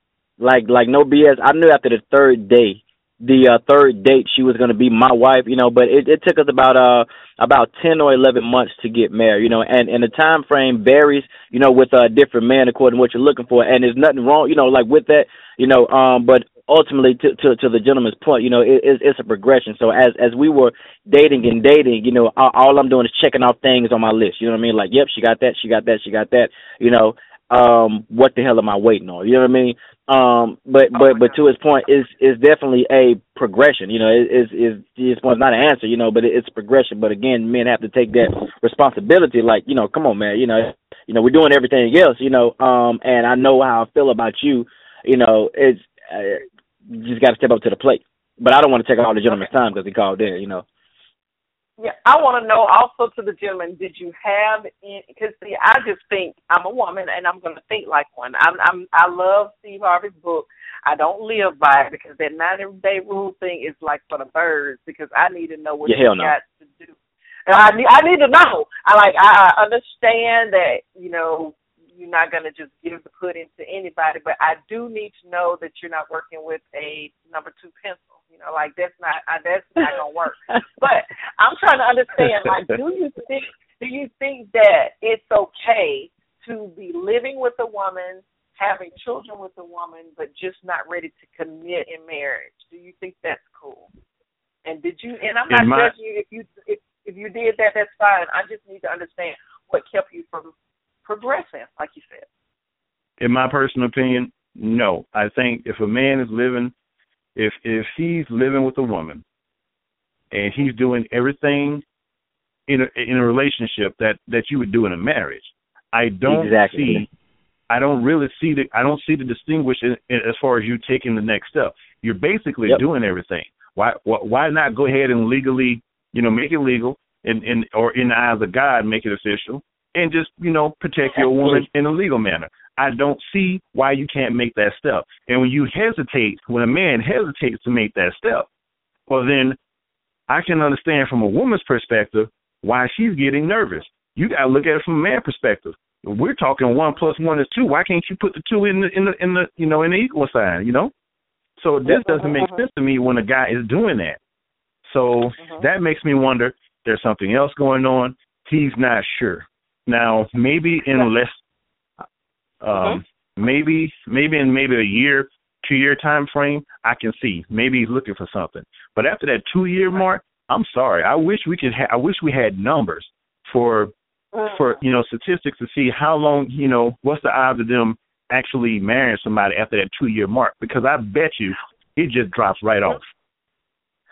like, like no BS. I knew after the third day, the uh, third date, she was gonna be my wife. You know, but it, it took us about uh about ten or eleven months to get married. You know, and and the time frame varies. You know, with uh different man according to what you're looking for. And there's nothing wrong. You know, like with that. You know, um, but ultimately to to, to the gentleman's point, you know, it, it's, it's a progression. So as as we were dating and dating, you know, all, all I'm doing is checking off things on my list. You know what I mean? Like, yep, she got that, she got that, she got that. You know, um, what the hell am I waiting on? You know what I mean? Um, but but but to his point, is is definitely a progression. You know, it is is his point not an answer. You know, but it, it's progression. But again, men have to take that responsibility. Like, you know, come on, man. You know, you know, we're doing everything else. You know, um, and I know how I feel about you. You know, it's uh, you just got to step up to the plate. But I don't want to take all the gentleman's time because he called in. You know. Yeah, I want to know also to the gentleman, did you have any? Because see, I just think I'm a woman and I'm going to think like one. I'm, I'm I love Steve Harvey's book. I don't live by it because that 90 day rule thing is like for the birds. Because I need to know what Yeah, you no. got to do. And I need I need to know. I like I, I understand that you know you're not going to just give the pudding to anybody, but I do need to know that you're not working with a number two pencil. You know, like that's not I, that's not gonna work. But I'm trying to understand. Like, do you think do you think that it's okay to be living with a woman, having children with a woman, but just not ready to commit in marriage? Do you think that's cool? And did you? And I'm not my- judging you if you if if you did that. That's fine. I just need to understand what kept you from progressing, like you said. In my personal opinion, no. I think if a man is living, if if he's living with a woman, and he's doing everything in a in a relationship that that you would do in a marriage, I don't Exactly. see. I don't really see the I don't see the distinguish in, in, as far as you taking the next step. You're basically Yep. doing everything. Why, why why not go ahead and legally, you know, make it legal and and or in the eyes of God make it official and just, you know, protect your woman in a legal manner. I don't see why you can't make that step. And when you hesitate, when a man hesitates to make that step, well then I can understand from a woman's perspective why she's getting nervous. You got to look at it from a man perspective. We're talking one plus one is two. Why can't you put the two in the in the in the you know in the equal sign? You know. So this mm-hmm, doesn't make mm-hmm. sense to me when a guy is doing that. So mm-hmm. that makes me wonder. There's something else going on. He's not sure. Now maybe in less, um, maybe maybe in maybe a year, two year time frame, I can see maybe he's looking for something. But after that two year mark, I'm sorry. I wish we could. Ha- I wish we had numbers for for you know statistics to see how long you know what's the odds of them actually marrying somebody after that two year mark because I bet you it just drops right off.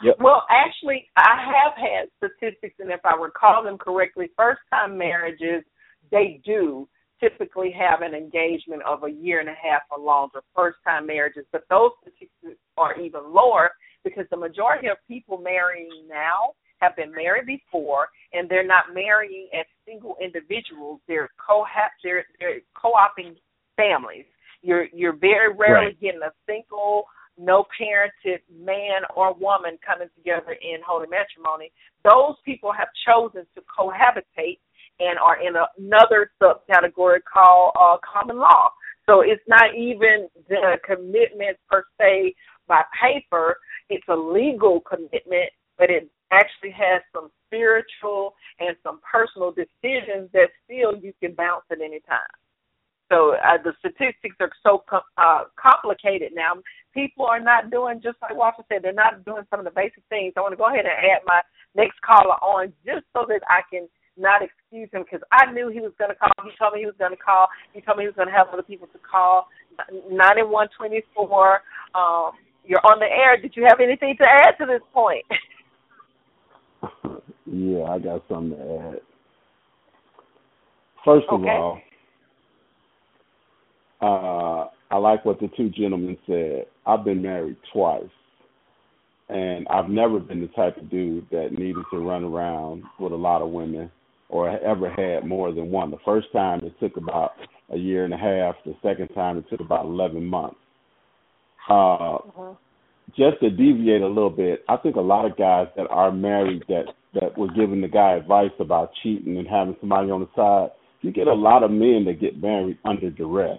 Yep. Well, actually, I have had statistics, and if I recall them correctly, first time marriages, they do typically have an engagement of a year and a half or longer, first time marriages, but those statistics are even lower because the majority of people marrying now have been married before and they're not marrying as single individuals. They're co they're they're co-opting families. You're you're very rarely Right. getting a single no parented man or woman coming together in holy matrimony. Those people have chosen to cohabitate and are in another subcategory called uh, common law. So it's not even the commitment per se by paper. It's a legal commitment, but it actually has some spiritual and some personal decisions that still you can bounce at any time. So uh, the statistics are so com- uh, complicated now. People are not doing just like Walter said. They're not doing some of the basic things. I want to go ahead and add my next caller on just so that I can not excuse him because I knew he was going to call. He told me he was going to call. He told me he was going to have other people to call. Nine Ninety one twenty four. Um, you're on the air. Did you have anything to add to this point? [laughs] yeah, I got something to add. First of Okay. all, uh, I like what the two gentlemen said. I've been married twice, and I've never been the type of dude that needed to run around with a lot of women or ever had more than one. The first time it took about a year and a half. The second time it took about 11 months. Uh, just to deviate a little bit, I think a lot of guys that are married that that were giving the guy advice about cheating and having somebody on the side, you get a lot of men that get married under duress,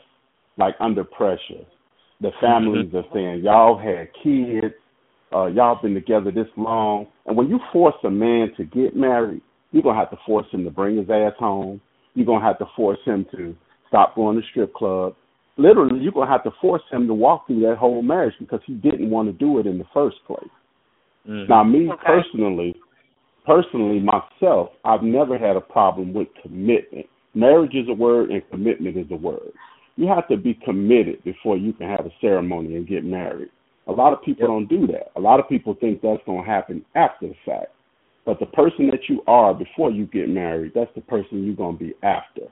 like under pressure. The families are saying, Y'all had kids, uh, y'all been together this long and when you force a man to get married, you're gonna have to force him to bring his ass home. You're gonna have to force him to stop going to strip club. Literally, you're gonna have to force him to walk through that whole marriage because he didn't want to do it in the first place. Mm-hmm. Now, me Okay. personally, personally myself, I've never had a problem with commitment. Marriage is a word, and commitment is a word. You have to be committed before you can have a ceremony and get married. A lot of people don't do that. A lot of people think that's going to happen after the fact. But the person that you are before you get married, that's the person you're to be after.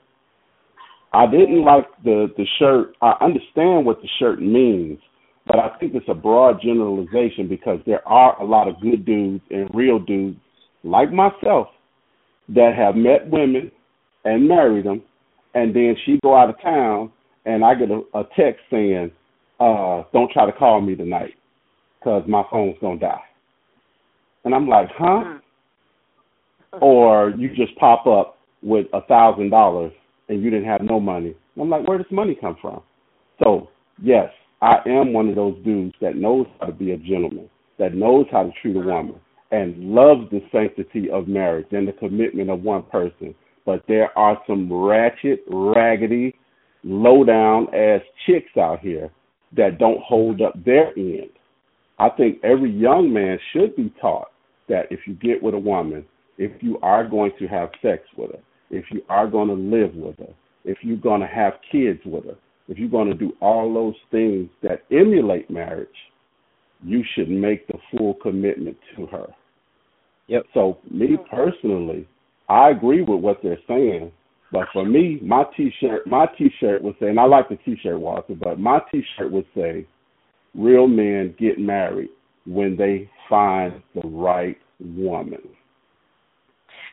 I didn't like the the shirt. I understand what the shirt means, but I think it's a broad generalization because there are a lot of good dudes and real dudes like myself that have met women and married them, and then she go out of town and I get a, a text saying, uh, "Don't try to call me tonight because my phone's gonna die." And I'm like, "Huh?" Or you just pop up with a thousand dollars and you didn't have no money. I'm like, where does money come from? So yes, I am one of those dudes that knows how to be a gentleman, that knows how to treat a uh-huh. woman, and loves the sanctity of marriage and the commitment of one person. But there are some ratchet, raggedy, low down ass chicks out here that don't hold up their end. I think every young man should be taught that if you get with a woman, if you are going to have sex with her, if you are going to live with her, if you're going to have kids with her, if you're going to do all those things that emulate marriage, you should make the full commitment to her. Yep. So me personally, I agree with what they're saying, but for me, my t-shirt, my t-shirt would say, and I like the t-shirt, Walter, but my t-shirt would say, "Real men get married when they find the right woman."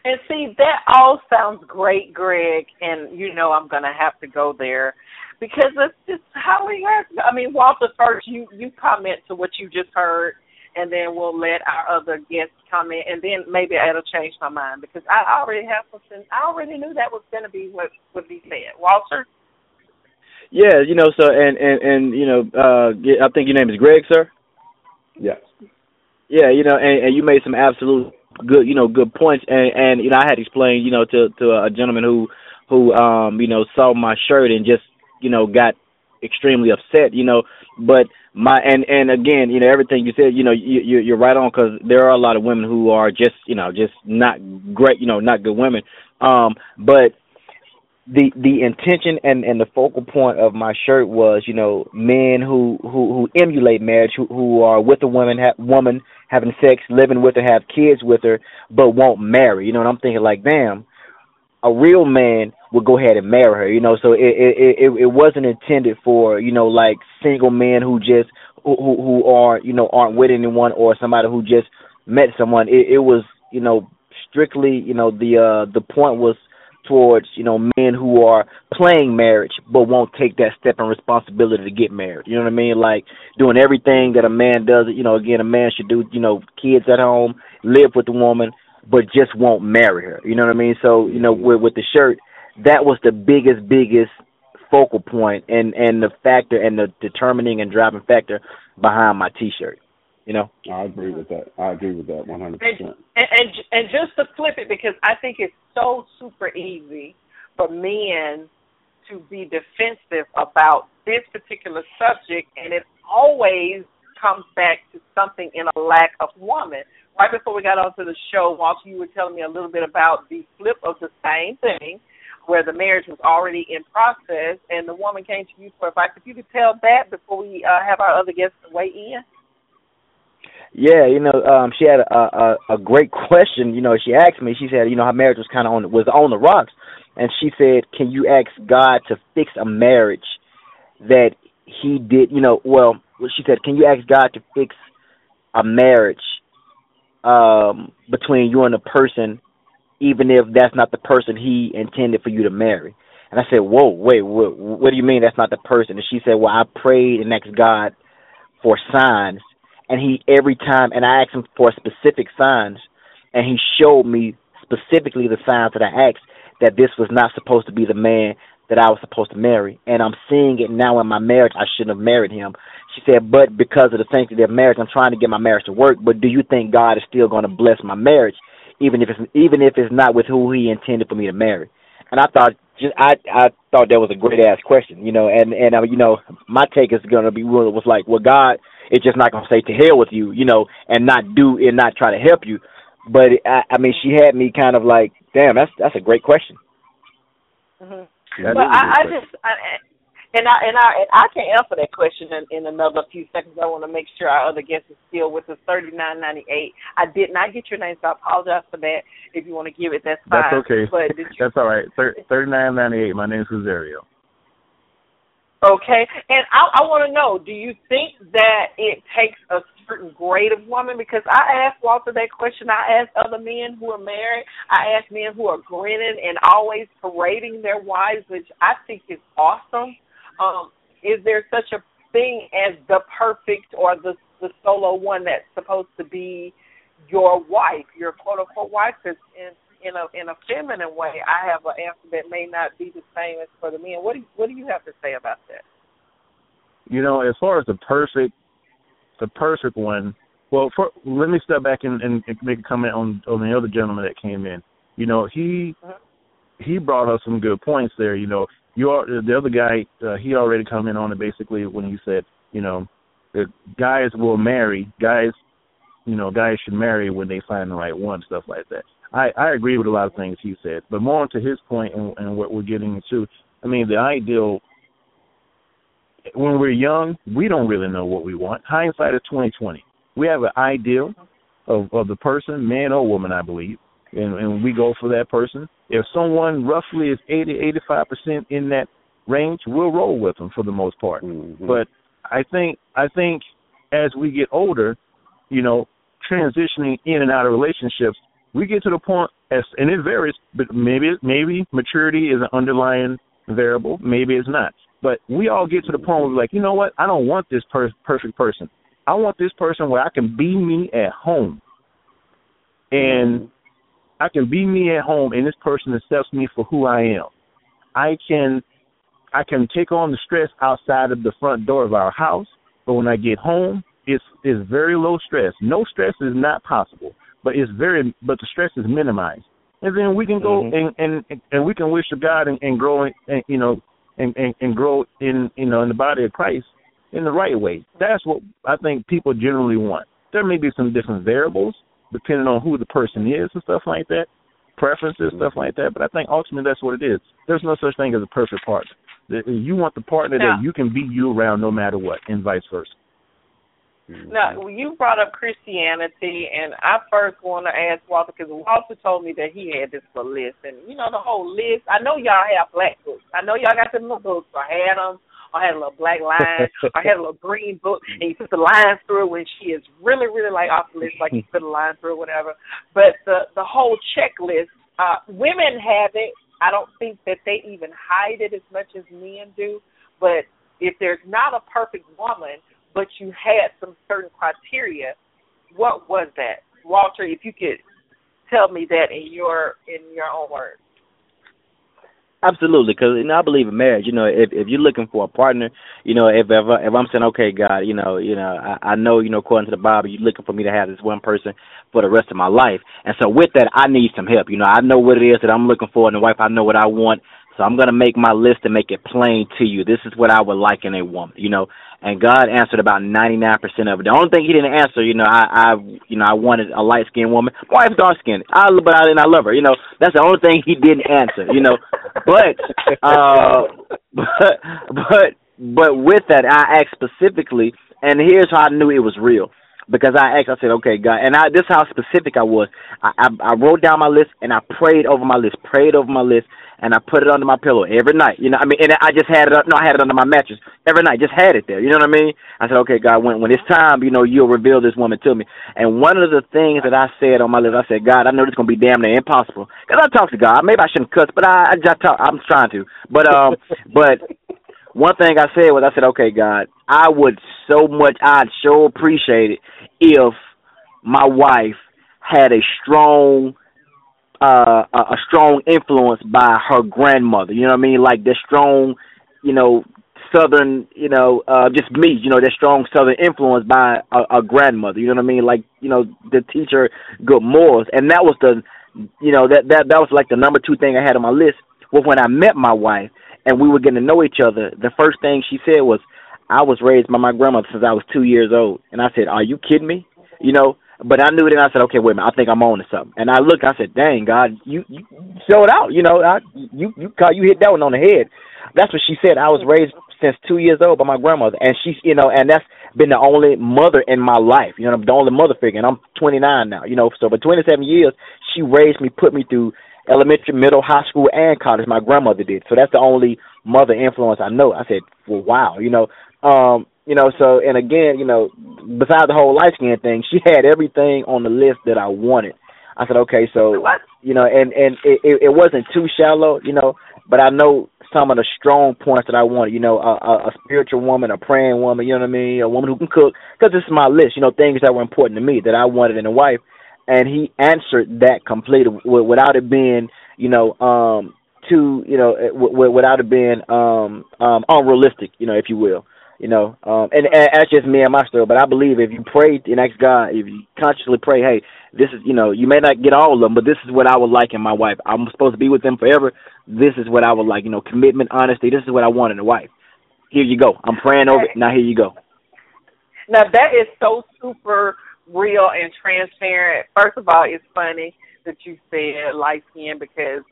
And see, that all sounds great, Greg, and you know I'm going to have to go there because it's just how we have. I mean, Walter, first you you comment to what you just heard, and then we'll let our other guests comment, and then maybe it'll change my mind because I already have something. I already knew that was going to be what would be said. Walter, Yeah, you know, so and and and you know, uh I think your name is Greg, sir. Yes. Yeah, you know, and, and you made some absolute good, you know, good points. And and you know, I had explained, you know, to to a gentleman who who um you know saw my shirt and just you know got extremely upset, you know. But my and and again, you know, everything you said, you know, you, you you're right on because there are a lot of women who are just you know just not great, you know, not good women. Um, but the the intention and and the focal point of my shirt was you know men who who who emulate marriage who who are with a woman ha- woman having sex living with her have kids with her but won't marry you know and i'm thinking like damn a real man would go ahead and marry her you know so it it it, it wasn't intended for you know like single men who just who who are you know aren't with anyone or somebody who just met someone. It, it was you know strictly you know the uh the point was towards you know men who are playing marriage but won't take that step and responsibility to get married. You know what I mean? Like doing everything that a man does. You know, again, a man should do. You know, kids at home, live with the woman, but just won't marry her. You know what I mean? So you know, with with the shirt, that was the biggest biggest focal point and and the factor and the determining and driving factor behind my T-shirt. You know, I agree with that. I agree with that one hundred percent. And, and and just to flip it, because I think it's so super easy for men to be defensive about this particular subject, and it always comes back to something in a lack of woman. Right before we got onto the show, Walter, you were telling me a little bit about the flip of the same thing, where the marriage was already in process, and the woman came to you for advice. If you could tell that before we uh, have our other guests weigh in. Yeah, you know, um, she had a, a a great [laughs] question. You know, she asked me. She said, you know, her marriage was kind of on was on the rocks, and she said, "Can you ask God to fix a marriage that He did?" You know, well, she said, "Can you ask God to fix a marriage um, between you and a person, even if that's not the person He intended for you to marry?" And I said, "Whoa, wait, what, what do you mean that's not the person?" And she said, "Well, I prayed and asked God for signs." And he every time and I asked him for specific signs and he showed me specifically the signs that I asked that this was not supposed to be the man that I was supposed to marry. And I'm seeing it now in my marriage. I shouldn't have married him. She said, but because of the sanctity of marriage, I'm trying to get my marriage to work. But do you think God is still going to bless my marriage, even if it's even if it's not with who He intended for me to marry? And I thought, just I I thought that was a great ass question, you know. And and uh, you know, my take is going to be really was like, well, God it's just not gonna say to hell with you, you know, and not do and not try to help you. But I, I mean, she had me kind of like, damn, that's that's a great question. Mm-hmm. But I, I just, I, and I and I and I can answer that question in, in another few seconds. I want to make sure our other guest is still with us. Thirty nine ninety eight. I did not get your name, so I apologize for that. If you want to give it, that's fine. That's okay. But you, [laughs] that's all right. Thirty nine ninety eight. My name is Rosario. Okay, and I, I want to know: Do you think that it takes a certain grade of woman? Because I asked Walter that question. I asked other men who are married. I asked men who are grinning and always parading their wives, which I think is awesome. Um, is there such a thing as the perfect or the the solo one that's supposed to be your wife, your quote unquote wife? Because in in a in a feminine way, I have an answer that may not be the same as for the men. What do you, what do you have to say about that? You know, as far as the perfect, the perfect one. Well, for, let me step back and, and make a comment on on the other gentleman that came in. You know, he uh-huh. he brought up some good points there. You know, you are the other guy. Uh, he already in on it basically when he said, you know, guys will marry guys. You know, guys should marry when they find the right one, stuff like that. I, I agree with a lot of things he said, but more to his point and, and what we're getting into. I mean, the ideal when we're young, we don't really know what we want. Hindsight is twenty twenty. We have an ideal of of the person, man or woman, I believe, and, and we go for that person. If someone roughly is eighty eighty five percent in that range, we'll roll with them for the most part. Mm-hmm. But I think I think as we get older, you know, transitioning in and out of relationships, we get to the point, as, and it varies, but maybe maybe maturity is an underlying variable, maybe it's not. But we all get to the point where we're like, you know what? I don't want this per- perfect person. I want this person where I can be me at home, and I can be me at home, and this person accepts me for who I am. I can I can take on the stress outside of the front door of our house, but when I get home, it's it's very low stress. No stress is not possible but it's very but the stress is minimized and then we can go mm-hmm. and, and and we can wish to god and, and grow and you know and, and and grow in you know in the body of christ in the right way that's what i think people generally want there may be some different variables depending on who the person is and stuff like that preferences, mm-hmm. stuff like that. But I think ultimately that's what it is. There's no such thing as a perfect partner. You want the partner Yeah. that you can be you around no matter what, and vice versa. Mm-hmm. Now, you brought up Christianity, and I first want to ask Walter because Walter told me that he had this little list, and you know the whole list. I know y'all have black books. I know y'all got them little books. I had them. I had a little black line. I had a little green book, and you put the lines through when she is really, really like off the list, like you put a line through or whatever. But the the whole checklist, uh, women have it. I don't think that they even hide it as much as men do. But if there's not a perfect woman, but you had some certain criteria, what was that, Walter? If you could tell me that in your in your own words. Absolutely, because you know I believe in marriage. You know, if if you're looking for a partner, you know, if I, if I'm saying, okay, God, you know, you know, I, I know, you know, according to the Bible, you're looking for me to have this one person for the rest of my life, and so with that, I need some help. You know, I know what it is that I'm looking for in a wife. I know what I want, so I'm gonna make my list and make it plain to you. This is what I would like in a woman. You know, and God answered about 99% of it. The only thing He didn't answer, you know, I, I, you know, I wanted a light skinned woman. My wife's dark skinned. I, but I and I love her. You know, that's the only thing He didn't answer. You know, but, uh, [laughs] but, but, but with that, I asked specifically, and here's how I knew it was real. Because I asked, I said, okay, God, and I, this is how specific I was. I, I, I wrote down my list and I prayed over my list, prayed over my list, and I put it under my pillow every night. You know, I mean, and I just had it. up- No, I had it under my mattress every night. Just had it there. You know what I mean? I said, okay, God, when when it's time, you know, you'll reveal this woman to me. And one of the things that I said on my list, I said, God, I know this is gonna be damn near impossible. Because I talk to God. Maybe I shouldn't cuss, but I, I just talk. I'm trying to. But um, [laughs] but one thing I said was, I said, okay, God, I would so much, I'd so appreciate it if my wife had a strong uh a, strong influence by her grandmother. You know what I mean? Like the strong, you know, southern, you know, uh just me, you know, that strong southern influence by a, a grandmother. You know what I mean? Like, you know, the teacher good morals. And that was the you know, that that that was like the number two thing I had on my list was when I met my wife and we were getting to know each other, the first thing she said was, I was raised by my grandmother since I was two years old. And I said, Are you kidding me? You know, but I knew then I said, Okay, wait a minute, I think I'm on to something. And I looked, I said, Dang God, you you showed out, you know, I you you caught you hit that one on the head. That's what she said. I was raised since two years old by my grandmother and she's you know, and that's been the only mother in my life. You know, the only mother figure and I'm twenty nine now, you know, so for twenty seven years she raised me, put me through elementary, middle, high school, and college. My grandmother did. So that's the only mother influence I know. I said, well, wow, you know, um, you know. So and again, you know, besides the whole light skin thing, she had everything on the list that I wanted. I said, okay, so you know, and and it, it, wasn't too shallow, you know, but I know some of the strong points that I wanted. You know, a, a, a spiritual woman, a praying woman. You know what I mean? A woman who can cook, because this is my list. You know, things that were important to me that I wanted in a wife and he answered that completely w- without it being, you know, um, too, you know, w- w- without it being um, um, unrealistic, you know, if you will, you know. Um, and, and that's just me and my story. But I believe if you pray and ask God, if you consciously pray, hey, this is, you know, you may not get all of them, but this is what I would like in my wife. I'm supposed to be with them forever. This is what I would like, you know, commitment, honesty. This is what I want in a wife. Here you go. I'm praying over it. Now here you go. Now that is so super real and transparent. First of all, it's funny that you said light skin because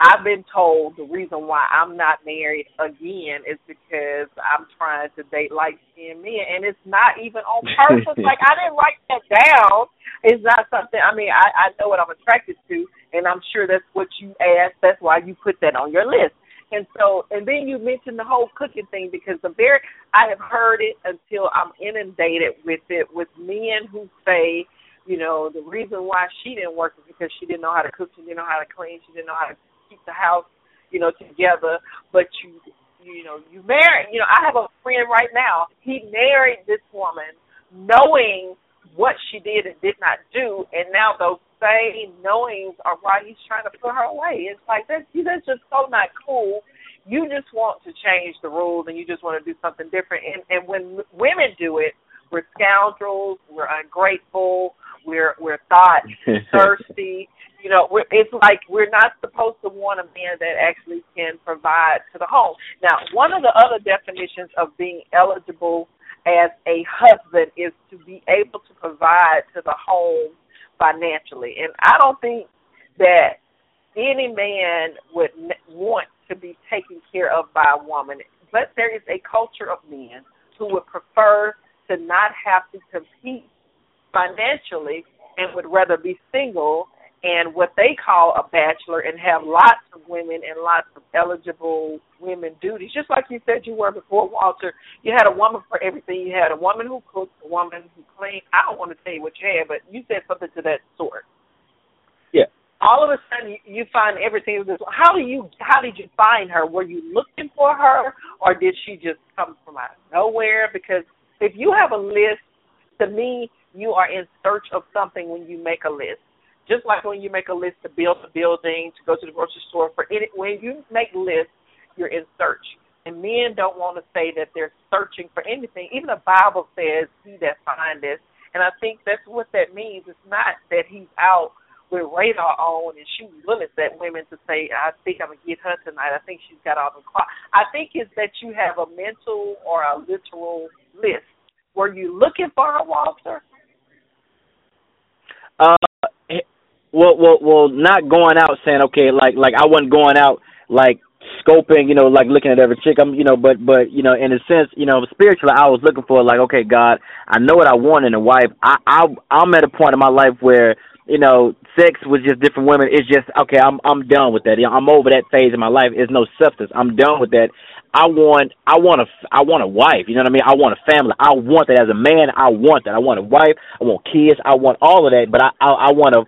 I've been told the reason why I'm not married again is because I'm trying to date light skinned men and it's not even on [laughs] purpose. like I didn't write that down. It's not something I mean, I, I know what I'm attracted to and I'm sure that's what you asked. That's why you put that on your list. And so, and then you mentioned the whole cooking thing because the very, I have heard it until I'm inundated with it with men who say, you know, the reason why she didn't work is because she didn't know how to cook, she didn't know how to clean, she didn't know how to keep the house, you know, together. But you, you know, you married, you know, I have a friend right now. He married this woman knowing what she did and did not do, and now those same knowings are why he's trying to put her away. It's like that's that's just so not cool. You just want to change the rules and you just want to do something different. And and when women do it, we're scoundrels, we're ungrateful, we're we're thought [laughs] thirsty. You know, we're, it's like we're not supposed to want a man that actually can provide to the home. Now, one of the other definitions of being eligible as a husband is to be able to provide to the home financially. And I don't think that any man would want to be taken care of by a woman, but there is a culture of men who would prefer to not have to compete financially and would rather be single and what they call a bachelor and have lots of women and lots of eligible women duties. Just like you said you were before, Walter. You had a woman for everything. You had a woman who cooked, a woman who cleaned. I don't want to tell you what you had, but you said something to that sort. Yeah. All of a sudden, you find everything. How do you? How did you find her? Were you looking for her, or did she just come from out of nowhere? Because if you have a list, to me, you are in search of something when you make a list just like when you make a list to build a building, to go to the grocery store, for any when you make lists, you're in search. And men don't want to say that they're searching for anything. Even the Bible says, "He that findeth." And I think that's what that means. It's not that he's out with radar on and shooting bullets at women to say, "I think I'm gonna get her tonight." I think she's got all the clock. I think it's that you have a mental or a literal list. Were you looking for a Walter? Uh, well, well, well, not going out saying okay, like, like I wasn't going out like scoping, you know, like looking at every chick. I'm, you know, but, but, you know, in a sense, you know, spiritually, I was looking for like, okay, God, I know what I want in a wife. I, I, I'm at a point in my life where, you know, sex with just different women. It's just okay. I'm, I'm done with that. I'm over that phase in my life. There's no substance. I'm done with that. I want, I want a, I want a wife. You know what I mean? I want a family. I want that as a man. I want that. I want a wife. I want kids. I want all of that. But I, I, I want a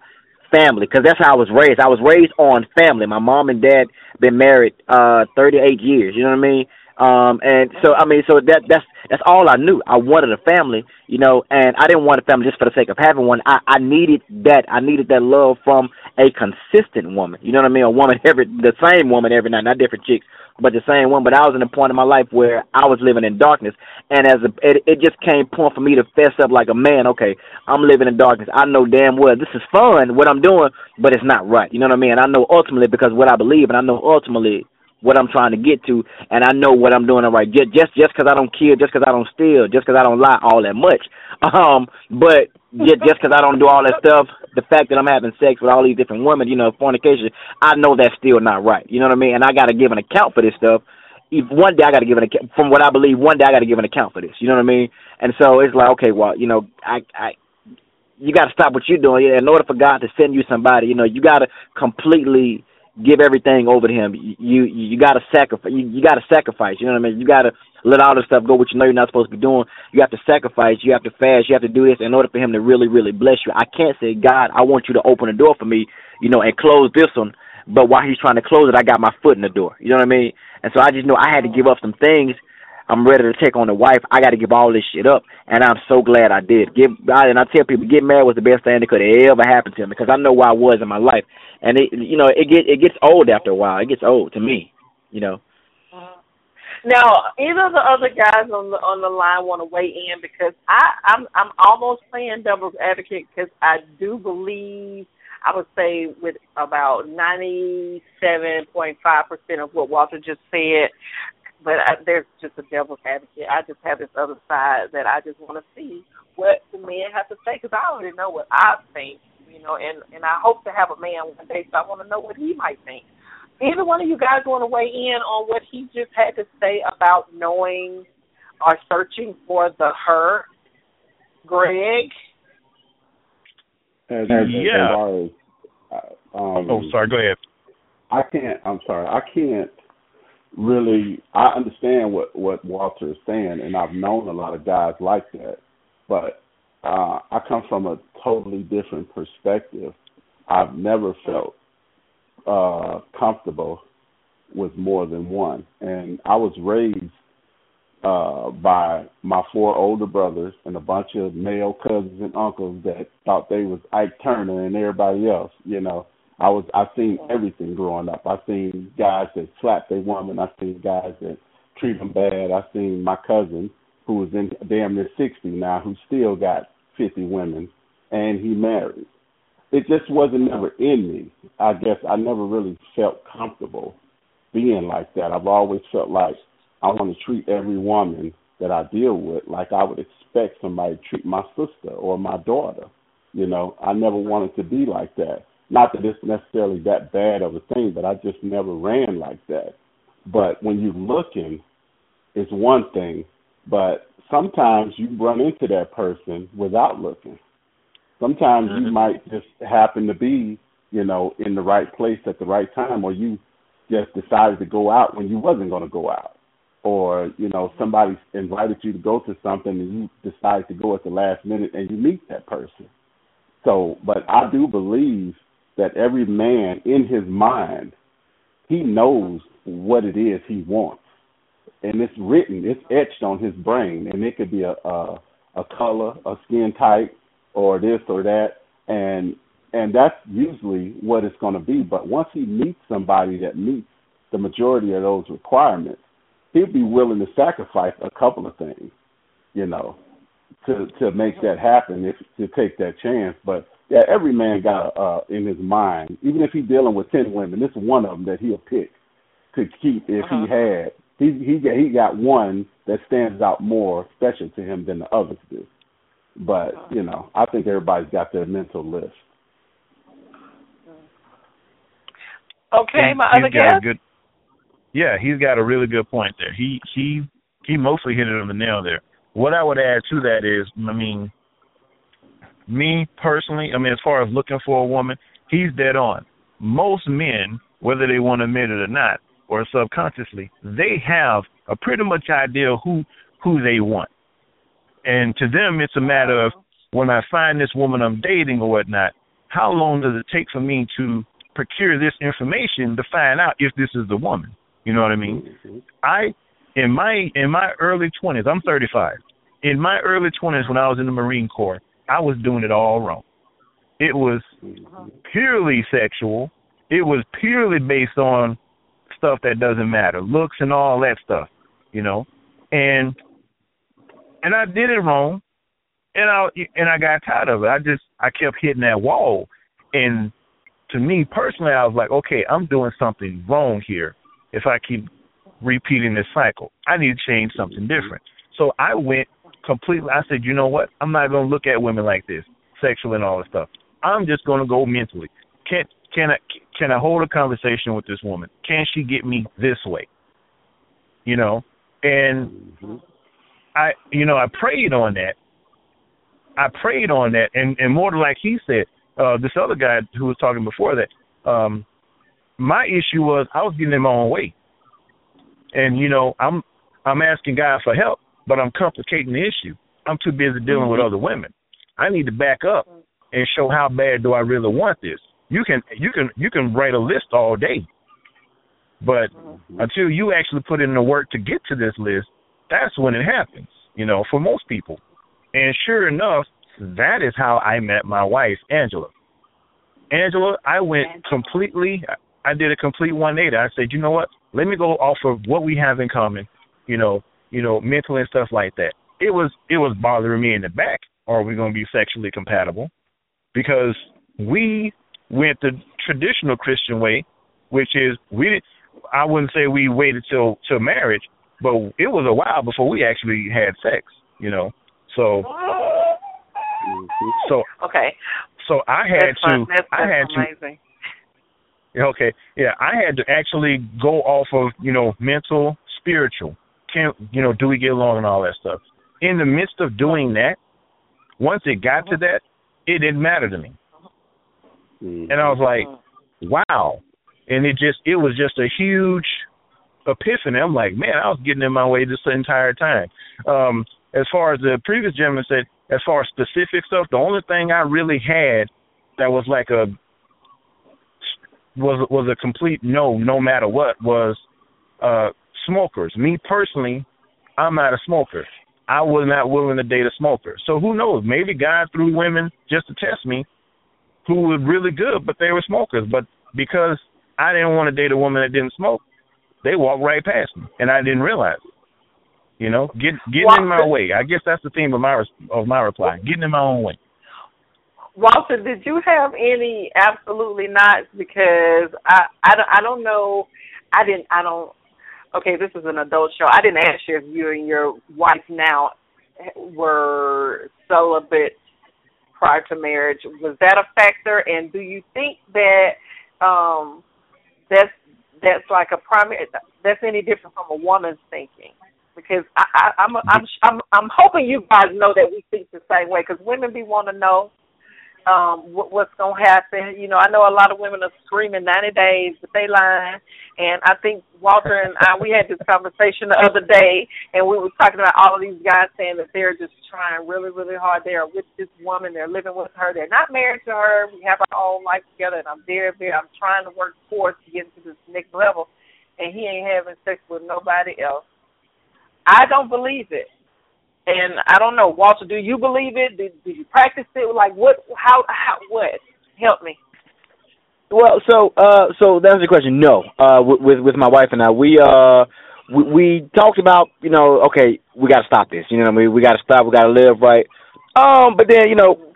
family because that's how I was raised. I was raised on family. My mom and dad been married uh 38 years. You know what I mean? Um, and so I mean, so that that's that's all I knew. I wanted a family, you know, and I didn't want a family just for the sake of having one. I I needed that. I needed that love from a consistent woman. You know what I mean? A woman every the same woman every night, not different chicks, but the same one. But I was in a point in my life where I was living in darkness, and as a it, it just came point for me to fess up like a man. Okay, I'm living in darkness. I know damn well this is fun what I'm doing, but it's not right. You know what I mean? I know ultimately because what I believe, and I know ultimately what I'm trying to get to, and I know what I'm doing right. Just just just because I don't kill, just because I don't steal, just because I don't lie all that much. [laughs] Um, but just just because I don't do all that stuff, the fact that I'm having sex with all these different women, you know, fornication, I know that's still not right. You know what I mean? And I got to give an account for this stuff. If one day I got to give an account from what I believe. One day I got to give an account for this. You know what I mean? And so it's like, okay, well, you know, I I you got to stop what you're doing. In order for God to send you somebody, you know, you got to completely give everything over to him. You you, you got to sacrifice. You, you got to sacrifice. You know what I mean? You got to let all this stuff go. which you know you're not supposed to be doing. You have to sacrifice. You have to fast. You have to do this in order for him to really really bless you. I can't say God, I want you to open the door for me, you know, and close this one. But while he's trying to close it, I got my foot in the door. You know what I mean? And so I just know I had to give up some things. I'm ready to take on the wife. I got to give all this shit up, and I'm so glad I did. Give and I tell people, get married was the best thing that could have ever happened to me because I know where I was in my life, and it you know it get it gets old after a while. It gets old to me, you know. Now, either of the other guys on the on the line want to weigh in because I I'm I'm almost playing devil's advocate because I do believe I would say with about ninety seven point five percent of what Walter just said, but I, there's just a devil's advocate. I just have this other side that I just want to see what the men have to say because I already know what I think, you know, and and I hope to have a man one day, so I want to know what he might think either one of you guys want to weigh in on what he just had to say about knowing or searching for the her, Greg? As, as, Yeah. as far as, uh, um, Oh, sorry. Go ahead. I can't. I'm sorry. I can't really. I understand what what Walter is saying, and I've known a lot of guys like that. But uh, I come from a totally different perspective. I've never felt uh, comfortable with more than one, and I was raised uh, by my four older brothers and a bunch of male cousins and uncles that thought they was Ike Turner and everybody else. You know, I was I seen everything growing up. I seen guys that slap their woman. I seen guys that treat them bad. I seen my cousin who was in damn near sixty now, who still got fifty women, and he married. It just wasn't never in me. I guess I never really felt comfortable being like that. I've always felt like I want to treat every woman that I deal with like I would expect somebody to treat my sister or my daughter. You know, I never wanted to be like that. Not that it's necessarily that bad of a thing, but I just never ran like that. But when you're looking, it's one thing, but sometimes you run into that person without looking. Sometimes you mm-hmm. might just happen to be, you know, in the right place at the right time, or you just decided to go out when you wasn't going to go out, or you know somebody invited you to go to something and you decide to go at the last minute and you meet that person. So, but I do believe that every man in his mind, he knows what it is he wants, and it's written, it's etched on his brain, and it could be a a, a color, a skin type, or this or that, and and that's usually what it's going to be. But once he meets somebody that meets the majority of those requirements, he'll be willing to sacrifice a couple of things, you know, to to make that happen, if to take that chance. But yeah, every man got uh in his mind, even if he's dealing with ten women, this one of them that he'll pick to keep if Uh-huh. he had. He he got he got one that stands out more special to him than the others do. But you know, I think everybody's got their mental list. Okay, my he's other got a guest. good yeah he's got a really good point there he he he mostly hit it on the nail there what i would add to that is i mean me personally i mean as far as looking for a woman he's dead on most men whether they want to admit it or not or subconsciously they have a pretty much idea who who they want and to them it's a matter of when i find this woman i'm dating or whatnot how long does it take for me to procure this information to find out if this is the woman. You know what I mean? Mm-hmm. I in my in my early twenties, I'm thirty five. In my early twenties when I was in the Marine Corps, I was doing it all wrong. It was purely sexual. It was purely based on stuff that doesn't matter, looks and all that stuff, you know. And and I did it wrong. And I and I got tired of it. I just I kept hitting that wall. And to me personally, I was like, okay, I'm doing something wrong here if I keep repeating this cycle. I need to change something different. So I went completely. I said, you know what? I'm not to look at women like this, sexual and all this stuff. I'm just to go mentally. Can can I can I hold a conversation with this woman? Can she get me this way? You know, and I you know I prayed on that. I prayed on that, and and more like he said, uh, this other guy who was talking before that, um, my issue was I was getting in my own way, and you know I'm I'm asking God for help, but I'm complicating the issue. I'm too busy dealing with mm-hmm. other women. I need to back up and show how bad do I really want this. You can you can you can write a list all day, but mm-hmm. until you actually put in the work to get to this list, that's when it happens. You know, for most people. And sure enough, that is how I met my wife, Angela. Angela, I went completely. I did a complete 180. I said, you know what? Let me go off of what we have in common. You know, you know, mental and stuff like that. It was it was bothering me in the back. Are we going to be sexually compatible? Because we went the traditional Christian way, which is we. didn't I wouldn't say we waited till till marriage, but it was a while before we actually had sex. You know, so mm-hmm. so Okay. so I had That's to fun. That's, I that's had to. Okay. Yeah, I had to actually go off of, you know, mental, spiritual. Can you know, do we get along and all that stuff. In the midst of doing that, once it got to that, it didn't matter to me. And I was like, wow. And it just it was just a huge epiphany. I'm like, man, I was getting in my way this entire time. Um, as far as the previous gentleman said, as far as specific stuff, the only thing I really had that was like a was was a complete no, no matter what, was uh smokers. Me personally, I'm not a smoker. I was not willing to date a smoker. So who knows? Maybe God threw women just to test me who were really good, but they were smokers. But because I didn't want to date a woman that didn't smoke, they walked right past me, and I didn't realize. it. You know, get getting in my way. I guess that's the theme of my of my reply. Getting in my own way. Walter, did you have any absolutely not? Because I I don't I don't know. I didn't I don't. Okay, this is an adult show. I didn't ask you if you and your wife now were celibate prior to marriage. Was that a factor? And do you think that um, that's that's like a primary that's any different from a woman's thinking? Because I, I, I'm I'm I'm I'm hoping you guys know that we think the same way. Because women be want to know um what, what's gonna happen. You know, I know a lot of women are screaming ninety days, but they lying. And I think Walter and I we had this conversation the other day, and we were talking about all of these guys saying that they're just trying really, really hard. They are with this woman, they're living with her, they're not married to her. We have our own life together, and I'm very, very. I'm trying to work towards to get to this next level, and he ain't having sex with nobody else. I don't believe it. And I don't know, Walter. Do you believe it? Did, did you practice it? Like what? How? How? What? Help me. Well, so uh, so that's the question. No, uh, with with my wife and I, we uh, we, we talked about you know, okay, we got to stop this. You know, what I mean, we got to stop. We got to live right. Um, but then you know,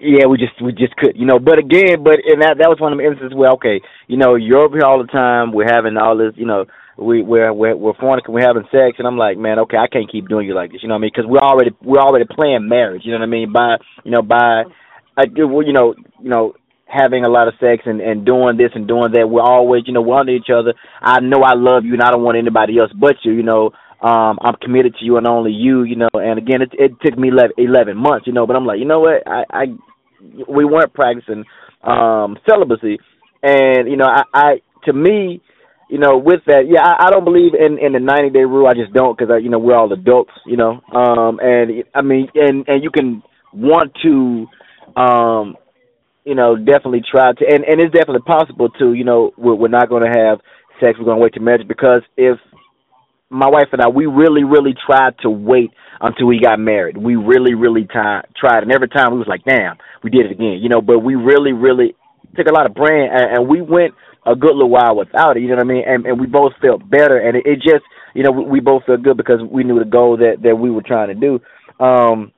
yeah, we just we just could, you know. But again, but and that that was one of the instances where okay, you know, you're over here all the time. We're having all this, you know, we we're we're we're fornicating, we're having sex, and I'm like, man, okay, I can't keep doing you like this. You know what I mean? Because we're already we're already playing marriage. You know what I mean? By you know by, I you know you know having a lot of sex and and doing this and doing that. We're always you know we're under each other. I know I love you, and I don't want anybody else but you. You know. Um, I'm committed to you and only you, you know. And again, it, it took me 11, 11 months, you know. But I'm like, you know what? I, I we weren't practicing um celibacy, and you know, I, I to me, you know, with that, yeah, I, I don't believe in in the 90 day rule. I just don't because you know we're all adults, you know. Um, and I mean, and and you can want to, um, you know, definitely try to, and and it's definitely possible to, you know, we're, we're not going to have sex. We're going to wait to marriage because if my wife and I, we really, really tried to wait until we got married. We really, really t- tried, and every time we was like, "Damn, we did it again," you know. But we really, really took a lot of brand, and, and we went a good little while without it. You know what I mean? And, and we both felt better, and it, it just, you know, we, we both felt good because we knew the goal that that we were trying to do. Um,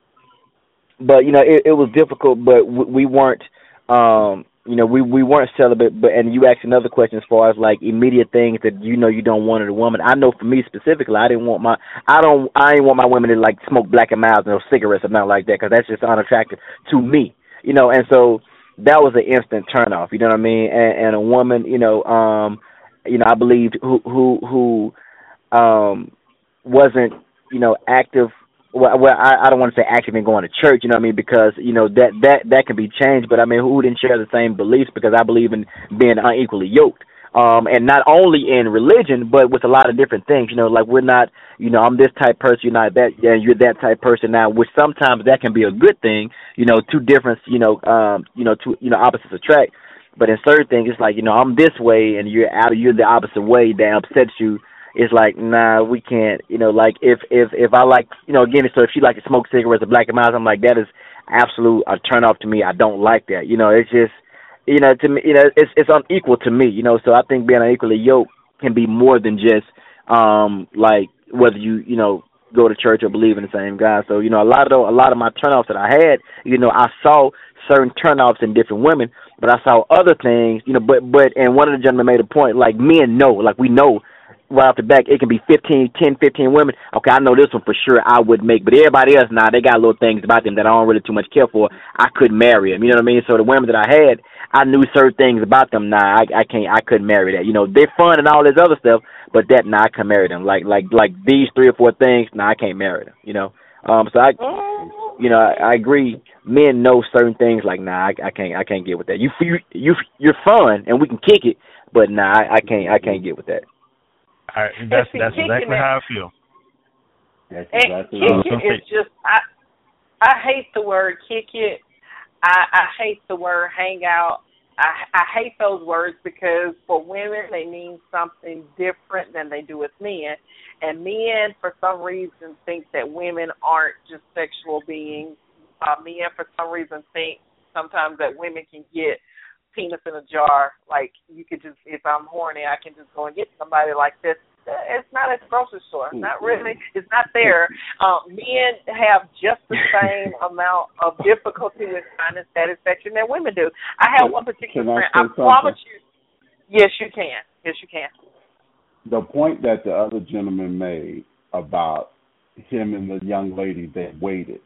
but you know, it, it was difficult, but we, we weren't. Um, you know, we we weren't celibate, but and you asked another question as far as like immediate things that you know you don't want in a woman. I know for me specifically, I didn't want my I don't I didn't want my women to like smoke Black and Milds or cigarettes or nothing like that because that's just unattractive to me. You know, and so that was an instant turn off. You know what I mean? And, and a woman, you know, um, you know, I believed who who who um wasn't you know active well, well I, I don't want to say active in going to church, you know what I mean? Because you know that that that can be changed. But I mean, who didn't share the same beliefs? Because I believe in being unequally yoked, um, and not only in religion, but with a lot of different things. You know, like we're not, you know, I'm this type person, you're not that, yeah, you're that type person now. Which sometimes that can be a good thing. You know, two different, you know, um, you know, two, you know, opposites attract. But in certain things, it's like you know, I'm this way, and you're out, you're the opposite way that upsets you it's like nah we can't you know like if if if i like you know again so if she like to smoke cigarettes or Black and Milds i'm like that is absolute a turn off to me i don't like that you know it's just you know to me you know it's it's unequal to me you know so i think being unequally yoked can be more than just um like whether you you know go to church or believe in the same god. So you know a lot of the, a lot of my turnoffs that i had you know i saw certain turnoffs in different women but i saw other things you know but but and one of the gentlemen made a point like men know like we know right off the back, it can be 15, 10, 15 women. Okay, I know this one for sure I would make, but everybody else now, they got little things about them that I don't really too much care for. I couldn't marry them. You know what I mean? So the women that I had, I knew certain things about them. Nah, I, I can't, I couldn't marry that. You know, they're fun and all this other stuff, but that, nah, I can marry them. Like, like, like these three or four things, nah, I can't marry them. You know, um, so I, you know, I, I agree. Men know certain things. Like, nah, I, I can't, I can't get with that. You, you, you, you're fun, and we can kick it, but nah, I, I can't, I can't get with that. I, that's that's exactly how I feel. That's And exactly kick it is just I I hate the word kick it. I I hate the word hang out. I I hate those words because for women they mean something different than they do with men. And men for some reason think that women aren't just sexual beings. Uh men for some reason think sometimes that women can get penis in a jar. Like you could just if I'm horny I can just go and get somebody like this it's not at the grocery store. Not really. It's not there. Um, men have just the [laughs] same amount of difficulty with finding satisfaction that women do. I have one particular Can friend. I say promise you. Yes, you can. Yes, you can. the point that the other gentleman made about him and the young lady that waited.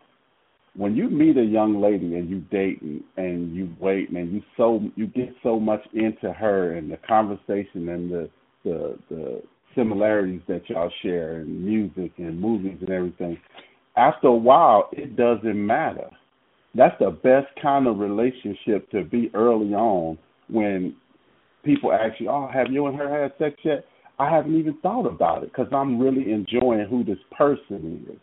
When you meet a young lady and you date and, you wait and you so you get so much into her and the conversation and the the the similarities that y'all share and music and movies and everything. After a while, it doesn't matter. That's the best kind of relationship to be early on when people ask you, "Oh, have you and her had sex yet?" I haven't even thought about it because I'm really enjoying who this person is.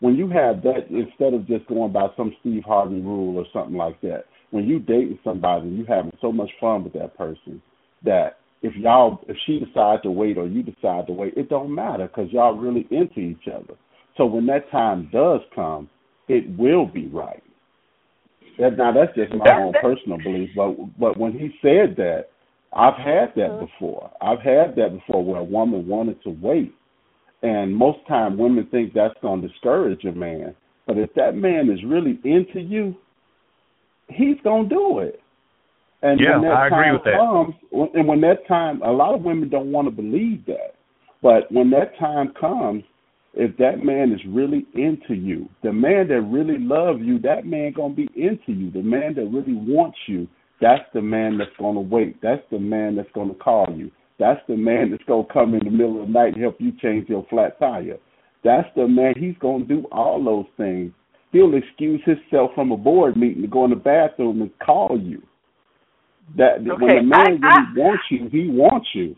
When you have that, instead of just going by some Steve Harvey rule or something like that, when you dating somebody and you having so much fun with that person that if y'all if she decides to wait or you decide to wait, it don't matter because y'all really into each other. So when that time does come, it will be right. That, now that's just my own personal belief, but but when he said that, I've had that uh-huh. before. I've had that before where a woman wanted to wait, and most time women think that's going to discourage a man. But if that man is really into you, he's going to do it. And Yeah, when that I agree time with that. comes, and when that time, a lot of women don't want to believe that. But when that time comes, if that man is really into you, the man that really loves you, that man gonna be into you. The man that really wants you, that's the man that's gonna wait. That's the man that's gonna call you. That's the man that's gonna come in the middle of the night and help you change your flat tire. That's the man. He's gonna do all those things. He'll excuse himself from a board meeting to go in the bathroom and call you. That when Okay, a man I- really wants you, he wants you.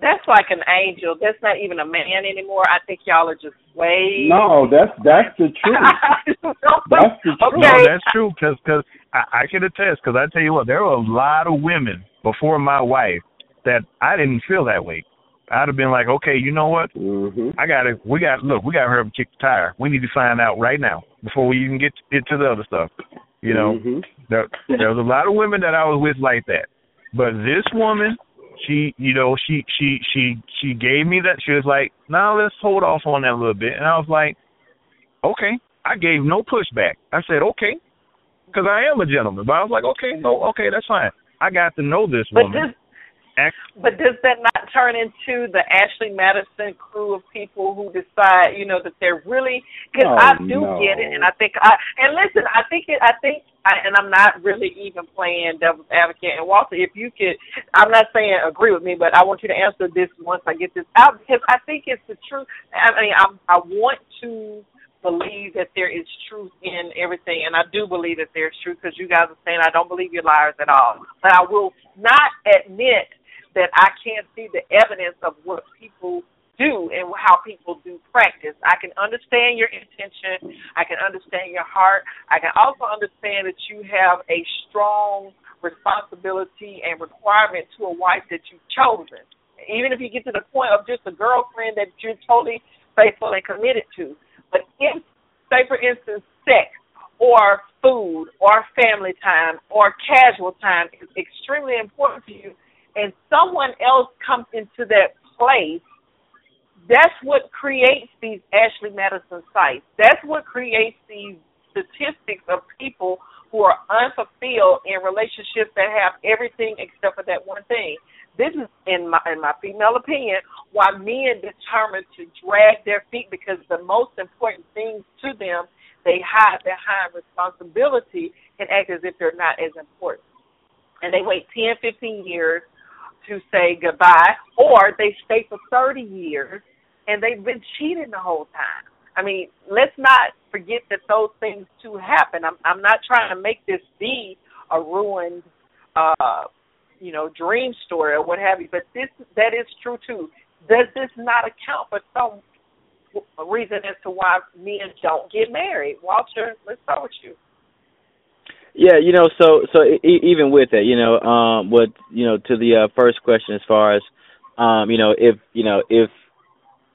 That's like an angel. That's not even a man anymore. I think y'all are just way. No, that's that's the [laughs] truth. That's the truth. No, that's true because cause I, I can attest because I tell you what, there were a lot of women before my wife that I didn't feel that way. I'd have been like, okay, you know what? Mm-hmm. I got to, we got, look, we got to hurry up and kick the tire. We need to find out right now before we even get get to the other stuff. You know, Mhm. there, there was a lot of women that I was with like that, but this woman, she, you know, she she she she gave me that. She was like, "No, let's hold off on that a little bit," and I was like, "Okay." I gave no pushback. I said, "Okay," because I am a gentleman. But I was like, "Okay, no, okay, that's fine." I got to know this But woman. Does Act- but does that not turn into the Ashley Madison crew of people who decide, you know, that they're really? Because No, oh, I do no. get it, and I think I and listen, I think it, I think, I, and I'm not really even playing devil's advocate. And Walter, if you could, I'm not saying agree with me, but I want you to answer this once I get this out because I think it's the truth. I mean, I I want to believe that there is truth in everything, and I do believe that there's truth because you guys are saying I don't believe you're liars at all. But I will not admit that I can't see the evidence of what people do and how people do practice. I can understand your intention. I can understand your heart. I can also understand that you have a strong responsibility and requirement to a wife that you've chosen. Even if you get to the point of just a girlfriend that you're totally faithful and committed to. But if, say for instance, sex or food or family time or casual time is extremely important to you and someone else comes into that place, that's what creates these Ashley Madison sites. That's what creates these statistics of people who are unfulfilled in relationships that have everything except for that one thing. This is, in my in my female opinion, why men determine to drag their feet because the most important things to them they hide behind responsibility and act as if they're not as important. And they wait 10, 15 years to say goodbye, or they stay for 30 years and they've been cheating the whole time. I mean, let's not forget that those things too happen. I'm I'm not trying to make this be a ruined uh you know, dream story or what have you, but this that is true too. Does this not account for some reason as to why men don't get married? Walter, let's start with you. Yeah, you know, so so e- even with that, you know, um, what you know, to the uh, first question as far as, um, you know, if you know if,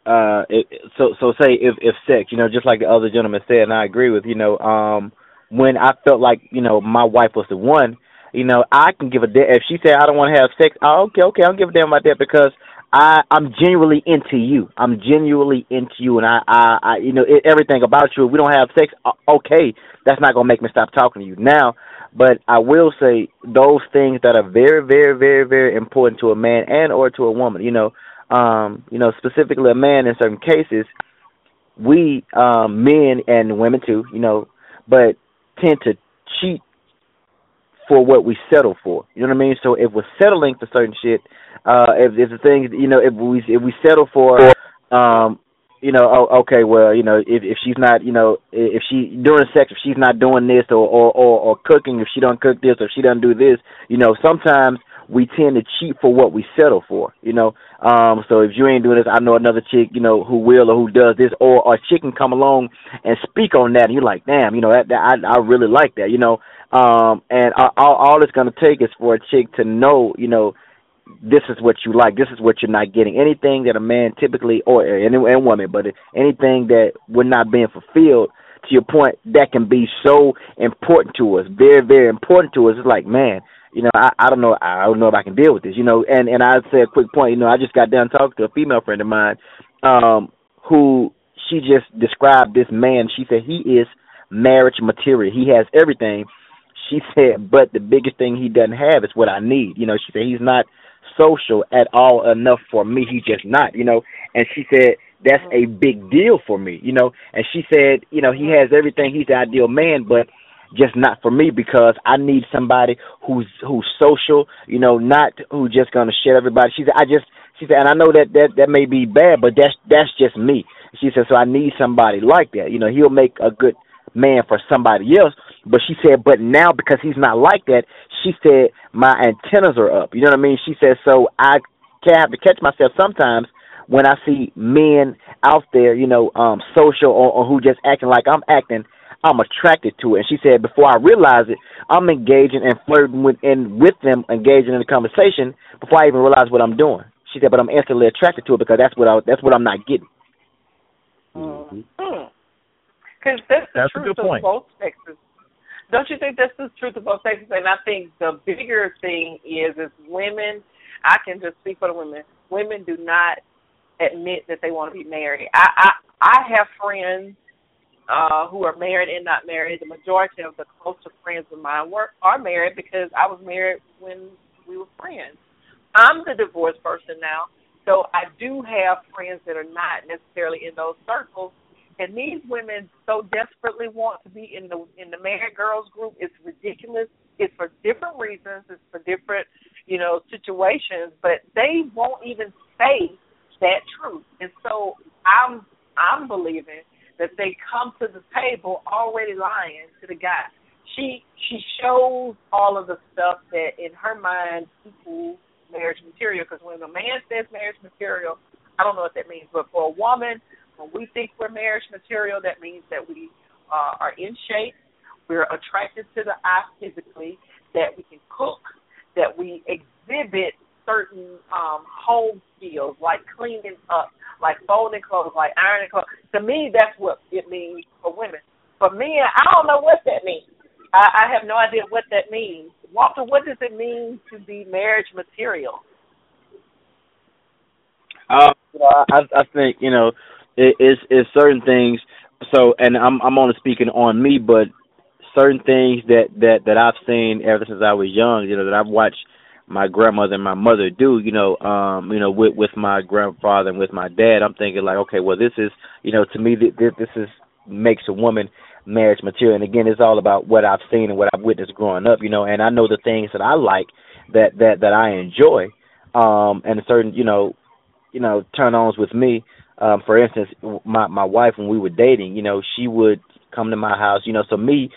uh, it, so so say if if sex, you know, just like the other gentleman said, and I agree with, you know, um, when I felt like you know my wife was the one, you know, I can give a damn if she said I don't want to have sex. Oh, okay, okay, I'll give a damn about that because I I'm genuinely into you. I'm genuinely into you, and I I, I you know it, everything about you. If we don't have sex, okay, that's not gonna make me stop talking to you now. But I will say those things that are very, very, very, very important to a man and or to a woman. You know, um, you know specifically a man in certain cases. we um men and women too, you know, but tend to cheat for what we settle for. You know what I mean? So if we're settling for certain shit, uh if if the things you know, if we if we settle for um you know, oh, okay, well, you know, if if she's not, you know, if she during sex, if she's not doing this or or or, or cooking, if she don't cook this or she doesn't do this, you know, sometimes we tend to cheat for what we settle for, you know. Um, so if you ain't doing this, I know another chick, you know, who will or who does this, or a chick can come along and speak on that, and you're like, damn, you know, that, that I I really like that, you know. Um, and all all it's gonna take is for a chick to know, you know, this is what you like. This is what you're not getting. Anything that a man typically, or any and woman, but anything that we're not being fulfilled. To your point, that can be so important to us, very, very important to us. It's like, man, you know, I, I don't know, I don't know if I can deal with this, you know. And and I'd say a quick point, you know, I just got done talking to a female friend of mine, um, who she just described this man. She said he is marriage material. He has everything. She [laughs] said, but the biggest thing he doesn't have is what I need. You know, she said he's not social at all enough for me. He's just not, you know. And she said that's a big deal for me, you know. And she said, you know, he has everything. He's the ideal man, but just not for me because I need somebody who's who's social, you know, not who just gonna share everybody. She said, I just she said, and I know that that that may be bad, but that's that's just me. She said, so I need somebody like that. You know, he'll make a good man for somebody else. But she said, but now because he's not like that, she said my antennas are up. You know what I mean? She said, so I can have to catch myself sometimes when I see men out there, you know, um, social or, or who just acting like I'm acting. I'm attracted to it. And she said, before I realize it, I'm engaging and flirting with and with them, engaging in a conversation before I even realize what I'm doing. She said, but I'm instantly attracted to it because that's what I that's what I'm not getting. Mm-hmm. Because that's the That's a truth good of point. both sexes. Don't you think that's the truth of both sexes? And I think the bigger thing is, is women. I can just speak for the women. Women do not admit that they want to be married. I I, I have friends uh who are married and not married. The majority of the closer friends of mine were are married because I was married when we were friends. I'm the divorced person now, so I do have friends that are not necessarily in those circles. And these women so desperately want to be in the in the married girls group. It's ridiculous. It's for different reasons. It's for different, you know, situations. But they won't even say that truth. And so I'm I'm believing that they come to the table already lying to the guy. She she shows all of the stuff that in her mind equals marriage material. Because when a man says marriage material, I don't know what that means, but for a woman, when we think we're marriage material, that means that we uh, are in shape, we're attracted to the eye physically, that we can cook, that we exhibit certain um, home skills like cleaning up, like folding clothes, like ironing clothes. To me, that's what it means for women. For men, I don't know what that means. I, I have no idea what that means. Walter, what does it mean to be marriage material? Know, I I think you know it, it's it's certain things. So, and I'm I'm only speaking on me, but certain things that that that I've seen ever since I was young. You know that I've watched my grandmother and my mother do. You know, um, you know with with my grandfather and with my dad. I'm thinking like, okay, well this is you know to me this this is makes a woman marriage material. And again, it's all about what I've seen and what I've witnessed growing up. You know, and I know the things that I like that that that I enjoy. Um, and certain you know you know turn ons with me. Um, for instance, my my wife when we were dating, you know, she would come to my house. You know, so me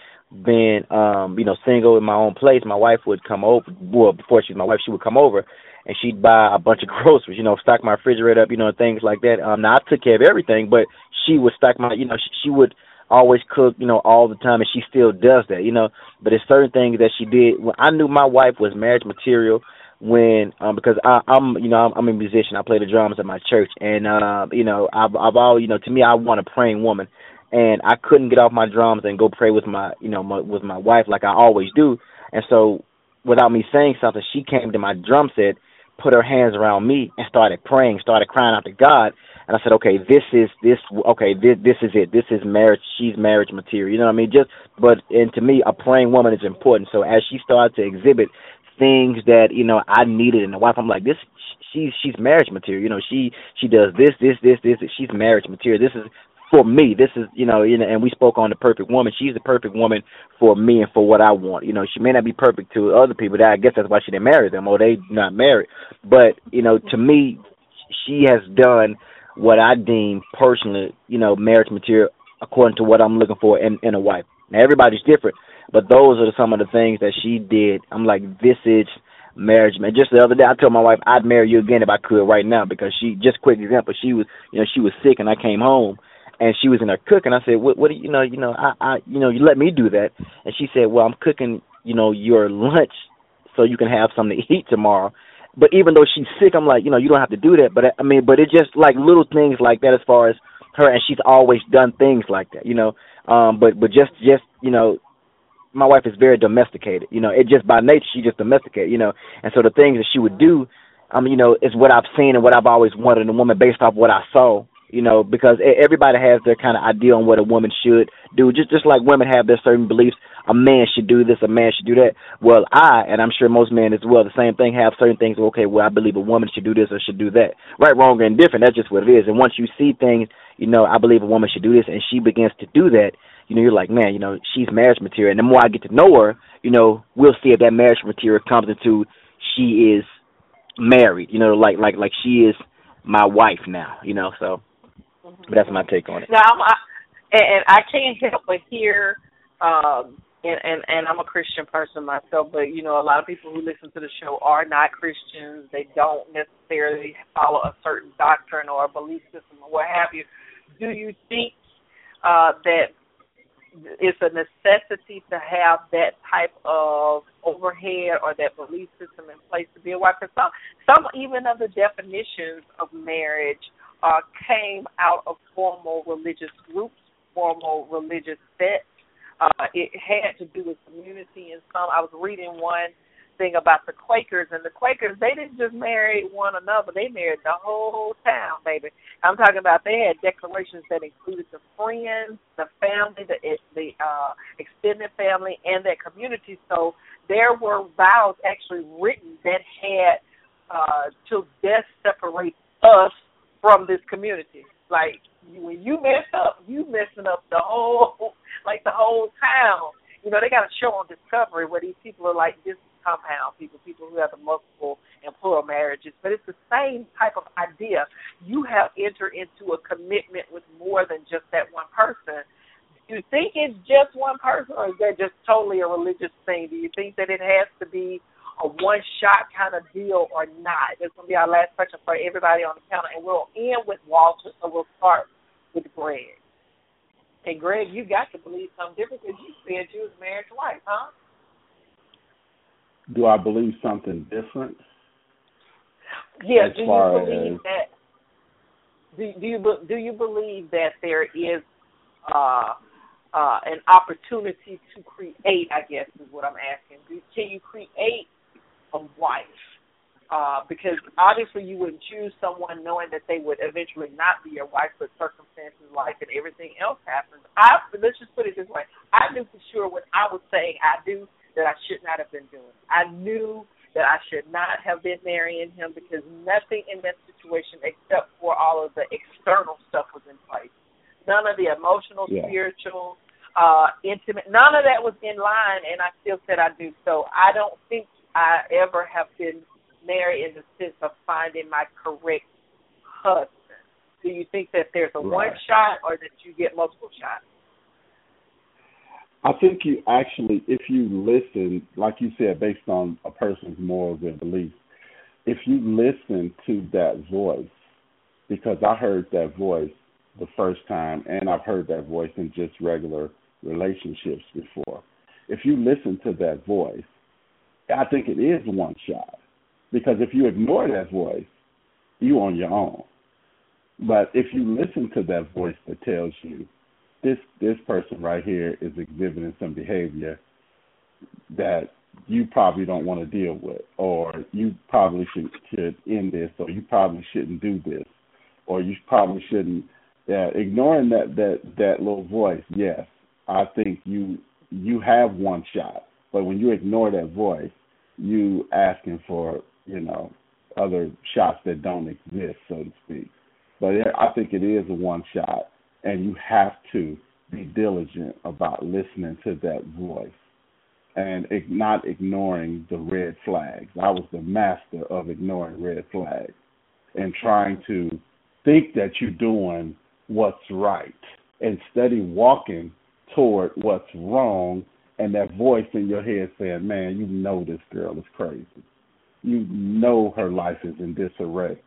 being um, you know single in my own place, my wife would come over. Well, before she was my wife, she would come over and she'd buy a bunch of [laughs] groceries. You know, stock my refrigerator up. You know, things like that. Um, now I took care of everything, but she would stock my. You know, she, she would always cook. You know, all the time, and she still does that. You know, but there's certain things that she did. When I knew my wife was marriage material when um because I I'm you know I'm, I'm a musician I play the drums at my church and uh you know I've I've all you know to me I want a praying woman and I couldn't get off my drums and go pray with my you know my, with my wife like I always do and so without me saying something she came to my drum set put her hands around me and started praying started crying out to God and I said okay this is this okay this this is it this is marriage she's marriage material you know what I mean just but and to me a praying woman is important so as she started to exhibit things that you know I needed in a wife. I'm like this. She's she's marriage material. You know she she does this this this this. She's marriage material. This is for me. This is you know, you know, and we spoke on the perfect woman. She's the perfect woman for me and for what I want. You know, she may not be perfect to other people. That I guess that's why she didn't marry them or they not married. But you know, to me, she has done what I deem personally, you know, marriage material according to what I'm looking for in in a wife. Now everybody's different, but those are some of the things that she did. I'm like, this is marriage, man. Just the other day, I told my wife I'd marry you again if I could right now because she. Just quick example, she was, you know, she was sick and I came home and she was in there cooking. I said, "What? What? Do you, you know? You know, I, I, you know, you let me do that." And she said, "Well, I'm cooking, you know, your lunch so you can have something to eat tomorrow." But even though she's sick, I'm like, you know, you don't have to do that. But I mean, but it's just like little things like that as far as her, and she's always done things like that, you know. Um, but but just just you know, my wife is very domesticated. You know, it just by nature she just domesticated. You know, and so the things that she would do, I mean, you know, is what I've seen and what I've always wanted in a woman based off what I saw you know, because everybody has their kind of idea on what a woman should do. Just just like women have their certain beliefs, a man should do this, a man should do that. Well, I and I'm sure most men as well, the same thing have certain things. Okay, well, I believe a woman should do this or should do that. Right, wrong, or indifferent. That's just what it is. And once you see things, you know, I believe a woman should do this, and she begins to do that. You know, you're like, man, you know, she's marriage material. And the more I get to know her, you know, we'll see if that marriage material comes into she is married. You know, like like like she is my wife now. You know, so but that's my take on it. Now, I'm, I, and I can't help but hear, um, and, and and I'm a Christian person myself, but you know, a lot of people who listen to the show are not Christians. They don't necessarily follow a certain doctrine or a belief system or what have you. Do you think uh, that it's a necessity to have that type of overhead or that belief system in place to be a wife? Because some, some even of the definitions of marriage uh, came out of formal religious groups, formal religious sects. Uh, it had to do with community and some. I was reading one thing about the Quakers, and the Quakers they didn't just marry one another; they married the whole town, baby. I'm talking about they had declarations that included the friends, the family, the the uh, extended family, and their community. So there were vows actually written that had uh, "till death separates us from this community. Like when you mess up, you messing up the whole, [laughs] like the whole town. You know, they got a show on Discovery where these people are like this compound people, people who have the multiple and plural marriages. But it's the same type of idea. You have entered into a commitment with more than just that one person. Do you think it's just one person, or is that just totally a religious thing? Do you think that it has to be a one shot kind of deal or not? This to be our last question for everybody on the panel, and we'll end with Walter, so we'll start with Greg. And Greg, you got to believe something different because you said you was married twice, huh? Do I believe something different? Yeah. do you believe as... that? Do, do you do you believe that there is uh, uh, an opportunity to create? I guess is what I'm asking. Can you create a wife. Uh, because obviously you wouldn't choose someone knowing that they would eventually not be your wife, but circumstances, life, and everything else happens. I let's just put it this way: I knew for sure when I was saying I do that I should not have been doing. I knew that I should not have been marrying him because nothing in that situation, except for all of the external stuff, was in place. None of the emotional, yeah. spiritual, uh, intimate, none of that was in line, and I still said I do. So I don't think I ever have been married in the sense of finding my correct husband. Do you think that there's a right. one shot or that you get multiple shots? I think you actually, if you listen, like you said, based on a person's morals and beliefs, if you listen to that voice, because I heard that voice the first time, and I've heard that voice in just regular relationships before. If you listen to that voice, I think it is one shot because if you ignore that voice, you on your own. But if you listen to that voice that tells you this this person right here is exhibiting some behavior that you probably don't want to deal with, or you probably should should end this, or you probably shouldn't do this, or you probably shouldn't. Yeah, ignoring that that that little voice, yes, I think you you have one shot. But when you ignore that voice, you asking for you know other shots that don't exist, so to speak. But I think it is a one shot, and you have to be diligent about listening to that voice and not ignoring the red flags. I was the master of ignoring red flags and trying to think that you're doing what's right instead of walking toward what's wrong and that voice in your head saying, Man, you know this girl is crazy. You know her life is in disarray.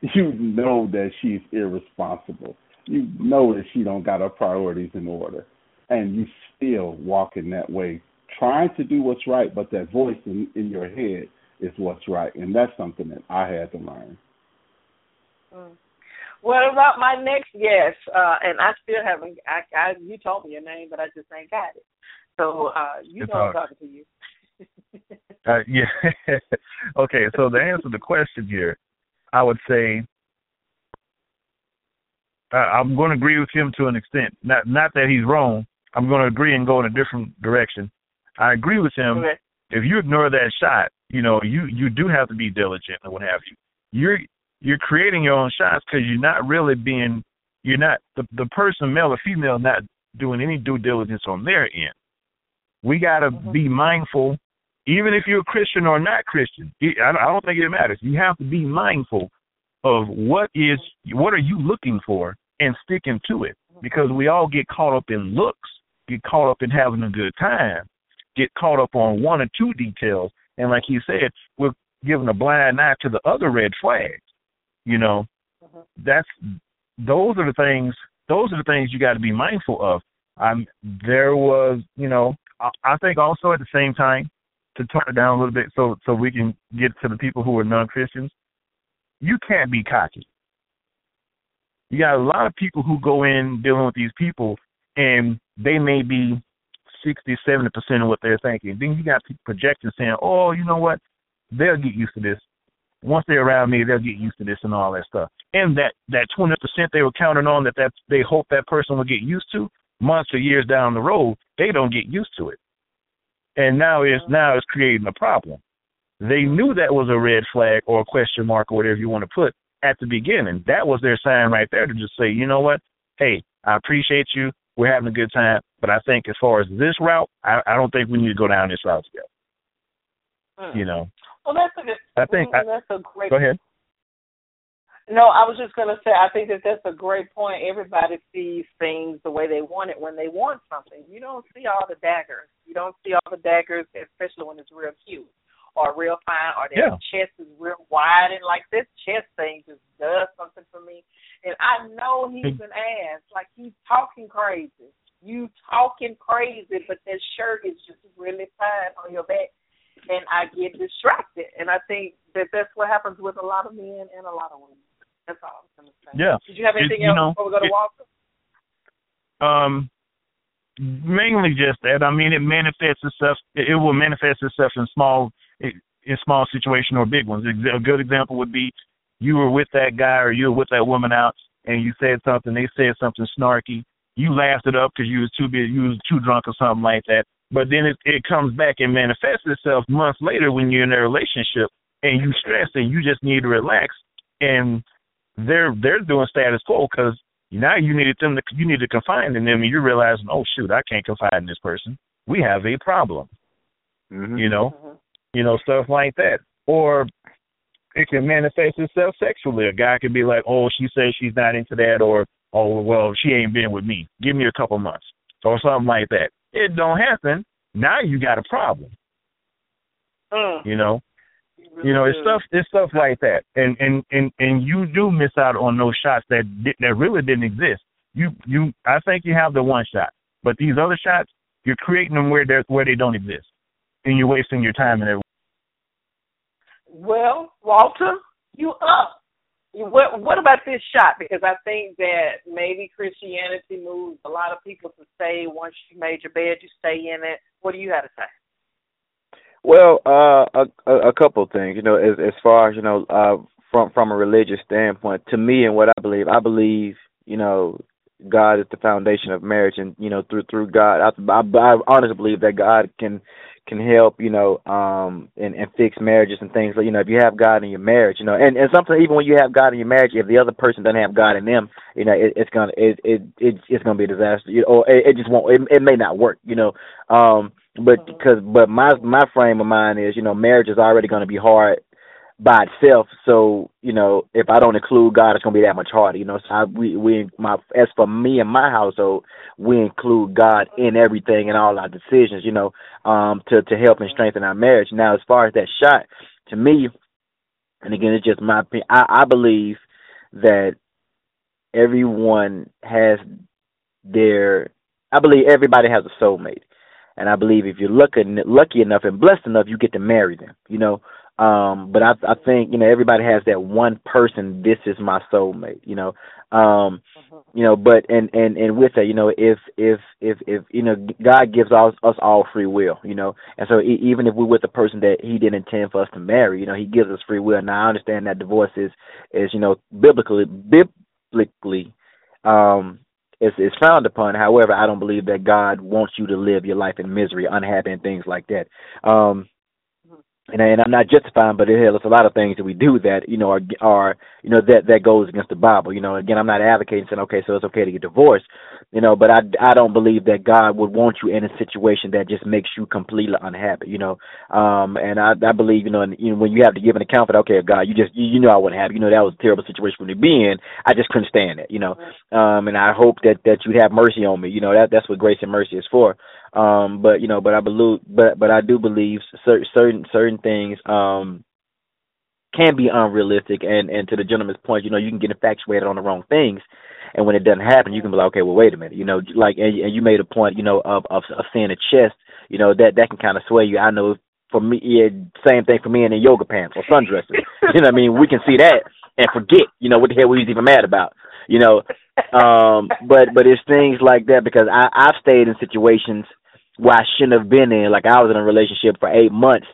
[laughs] You know that she's irresponsible. You know that she don't got her priorities in order. And you still walking that way, trying to do what's right, but that voice in, in your head is what's right. And that's something that I had to learn. Mm. What about my next guest? Uh, and I still haven't. I, I you told me your name, but I just ain't got it. So uh, you It's know I'm talking to you. [laughs] Uh, yeah. [laughs] okay, so to answer the question here, I would say uh, I'm going to agree with him to an extent. Not not that he's wrong. I'm going to agree and go in a different direction. I agree with him. Okay. If you ignore that shot, you know you you do have to be diligent and what have you. You're you're creating your own shots because you're not really being you're not the the person male or female not doing any due diligence on their end. We got to be mindful even if you're a Christian or not Christian, I I don't think it matters. You have to be mindful of what is what are you looking for and sticking to it because we all get caught up in looks, get caught up in having a good time, get caught up on one or two details, and like you said, we're giving a blind eye to the other red flags. You know, that's those are the things. Those are the things you got to be mindful of. Um, there was, you know, I, think also at the same time to turn it down a little bit so so we can get to the people who are non Christians. You can't be cocky. You got a lot of people who go in dealing with these people and they may be sixty, seventy percent of what they're thinking. Then you got people projecting saying, Oh, you know what? They'll get used to this. Once they're around me, they'll get used to this and all that stuff. And that that twenty percent they were counting on that that they hope that person will get used to, months or years down the road, they don't get used to it and now it's now it's creating a problem. They knew that was a red flag or a question mark or whatever you want to put at the beginning. That was their sign right there to just say, you know what? Hey, I appreciate you. We're having a good time, but I think as far as this route, I, I don't think we need to go down this route together. Hmm. You know, Well, that's a good. I think. I, that's a great. go ahead. No, I was just going to say, I think that that's a great point. Everybody sees things the way they want it when they want something. You don't see all the daggers. You don't see all the daggers, especially when it's real cute or real fine or their Yeah. chest is real wide. And like this chest thing just does something for me. And I know he's an ass. Like he's talking crazy. You talking crazy, but that shirt is just really fine on your back. And I get distracted. And I think that that's what happens with a lot of men and a lot of women. That's all I was going to say. Yeah. Did you have It- anything you else know, before we go to it- Walter? Um, mainly just that. I mean, it manifests itself. It, it will manifest itself in small, in small situation or big ones. A good example would be you were with that guy or you were with that woman out, and you said something. They said something snarky. You laughed it up because you was too busy, you was too drunk or something like that. But then it, it comes back and manifests itself months later when you're in a relationship and you stressed and you just need to relax. And they're they're doing status quo because now you needed them to you need to confide in them and you're realizing oh shoot I can't confide in this person. We have a problem. Mm-hmm. you know? You know stuff like that. Or it can manifest itself sexually. A guy could be like oh she says she's not into that or oh well she ain't been with me. Give me a couple months or something like that. It don't happen. Now you got a problem. Mm. you know you know, it's stuff it's stuff like that. And and and and you do miss out on those shots that that really didn't exist. You you I think you have the one shot, but these other shots you're creating them where they where they don't exist, and you're wasting your time and everything. Well, Walter, you up. What what about this shot? Because I think that maybe Christianity moves a lot of people to say once you made your bed, you stay in it. What do you have to say? Well, uh, a, a, couple of things. You know, as as far as you know, uh, from from a religious standpoint, to me and what I believe, I believe, you know, God is the foundation of marriage, and you know, through through God, I, I, I honestly believe that God can can help, you know, um and, and fix marriages and things. Like, you know, if you have God in your marriage, you know, and and sometimes even when you have God in your marriage, if the other person doesn't have God in them, you know, it, it's gonna it it, it it's gonna be a disaster. You know, or it, it just won't. It, it may not work. You know, um, but because but my my frame of mind is, you know, marriage is already gonna be hard by itself. So you know, if I don't include God, it's gonna be that much harder. You know, so I, we we my as for me and my household, we include God in everything and all our decisions. You know, um, to to help and strengthen our marriage. Now, as far as that shot, to me, and again, it's just my opinion. I, I believe that everyone has their. I believe everybody has a soulmate. And I believe if you're lucky, lucky enough and blessed enough, you get to marry them. You know, um, but I I think, you know, everybody has that one person, this is my soulmate, you know. Um you know, but and and and with that, you know, if if if if you know, God gives us us all free will, you know, and so e- even if we're with a person that He didn't intend for us to marry, you know, He gives us free will. Now I understand that divorce is is you know biblically biblically um is is frowned upon. However, I don't believe that God wants you to live your life in misery, unhappy, and things like that. Um and, and I'm not justifying, but hell, there's a lot of things that we do that you know are are you know that that goes against the Bible. You know, again, I'm not advocating saying okay, so it's okay to get divorced, you know, but I I don't believe that God would want you in a situation that just makes you completely unhappy. You know, um, and I I believe you know, and, you know when you have to give an account for that, okay, God, you just you, you know I wouldn't have, you know, that was a terrible situation for me to be in. I just couldn't stand it, you know, um, and I hope that that you'd have mercy on me. You know, that that's what grace and mercy is for. Um, but you know, but I believe, but but I do believe certain certain certain things um can be unrealistic. And and to the gentleman's point, you know, you can get infatuated on the wrong things, and when it doesn't happen, you can be like, okay, well, wait a minute, you know, like and, and you made a point, you know, of of, of seeing a chest, you know, that that can kind of sway you. I know for me, yeah, same thing for me in the yoga pants or sundresses. [laughs] you know what I mean? We can see that and forget, you know, what the hell we was even mad about. You know, um, but but it's things like that because I I've stayed in situations where I shouldn't have been in. Like I was in a relationship for eight months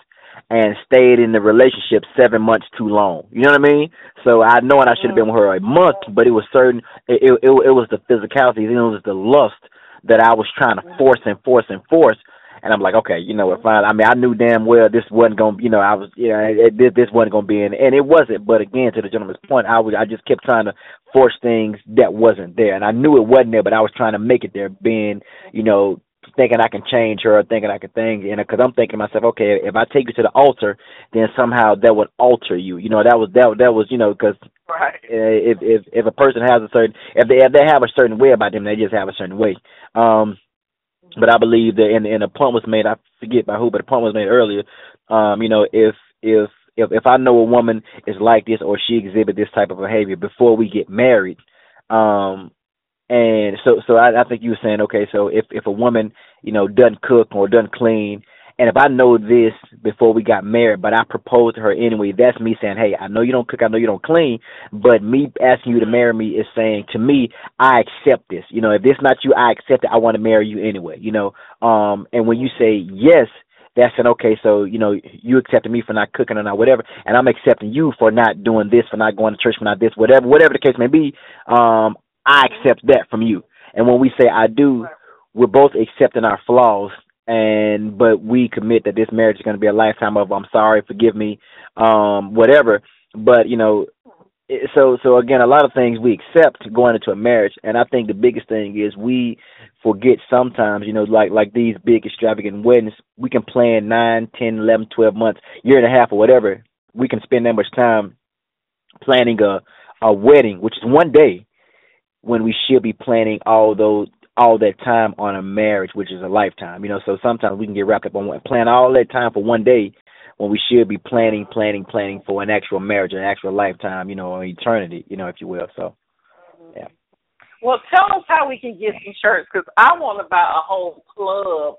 and stayed in the relationship seven months too long. You know what I mean? So I know I should have been with her a month, but it was certain. It it, it was the physicality, it was the lust that I was trying to force and force and force. And I'm like, okay, you know what, fine. I mean, I knew damn well this wasn't gonna, you know, I was, you know, it, this this wasn't gonna be in, and it wasn't. But again, to the gentleman's point, I was, I just kept trying to force things that wasn't there, and I knew it wasn't there, but I was trying to make it there, being, you know, thinking I can change her, thinking I can think, and because I'm thinking to myself, okay, if I take you to the altar, then somehow that would alter you. You know, that was that that was you know because right. if if if a person has a certain if they if they have a certain way about them, they just have a certain way. Um, but I believe that and and a point was made. I forget by who, but a point was made earlier. Um, you know, if if if if I know a woman is like this or she exhibit this type of behavior before we get married, um, and so, so I, I think you were saying, okay, so if if a woman, you know, doesn't cook or doesn't clean, and if I know this before we got married, but I proposed to her anyway, that's me saying, hey, I know you don't cook, I know you don't clean, but me asking you to marry me is saying to me, I accept this. You know, if it's not you, I accept it. I want to marry you anyway. You know, um, and when you say yes, that's an okay. So you know, you accepted me for not cooking or not whatever, and I'm accepting you for not doing this, for not going to church, for not this, whatever, whatever the case may be. Um, I accept that from you. And when we say I do, we're both accepting our flaws and but we commit that this marriage is going to be a lifetime of I'm sorry, forgive me, um whatever. But, you know, so so again, a lot of things we accept going into a marriage, and I think the biggest thing is we forget sometimes, you know, like like these big extravagant weddings, we can plan nine, ten, eleven, twelve months, year and a half, or whatever. We can spend that much time planning a a wedding, which is one day, when we should be planning all those all that time on a marriage, which is a lifetime. You know, so sometimes we can get wrapped up on one, plan all that time for one day when we should be planning, planning, planning for an actual marriage, an actual lifetime, you know, or eternity, you know, if you will. So, yeah. Well, tell us how we can get some shirts because I want to buy a whole club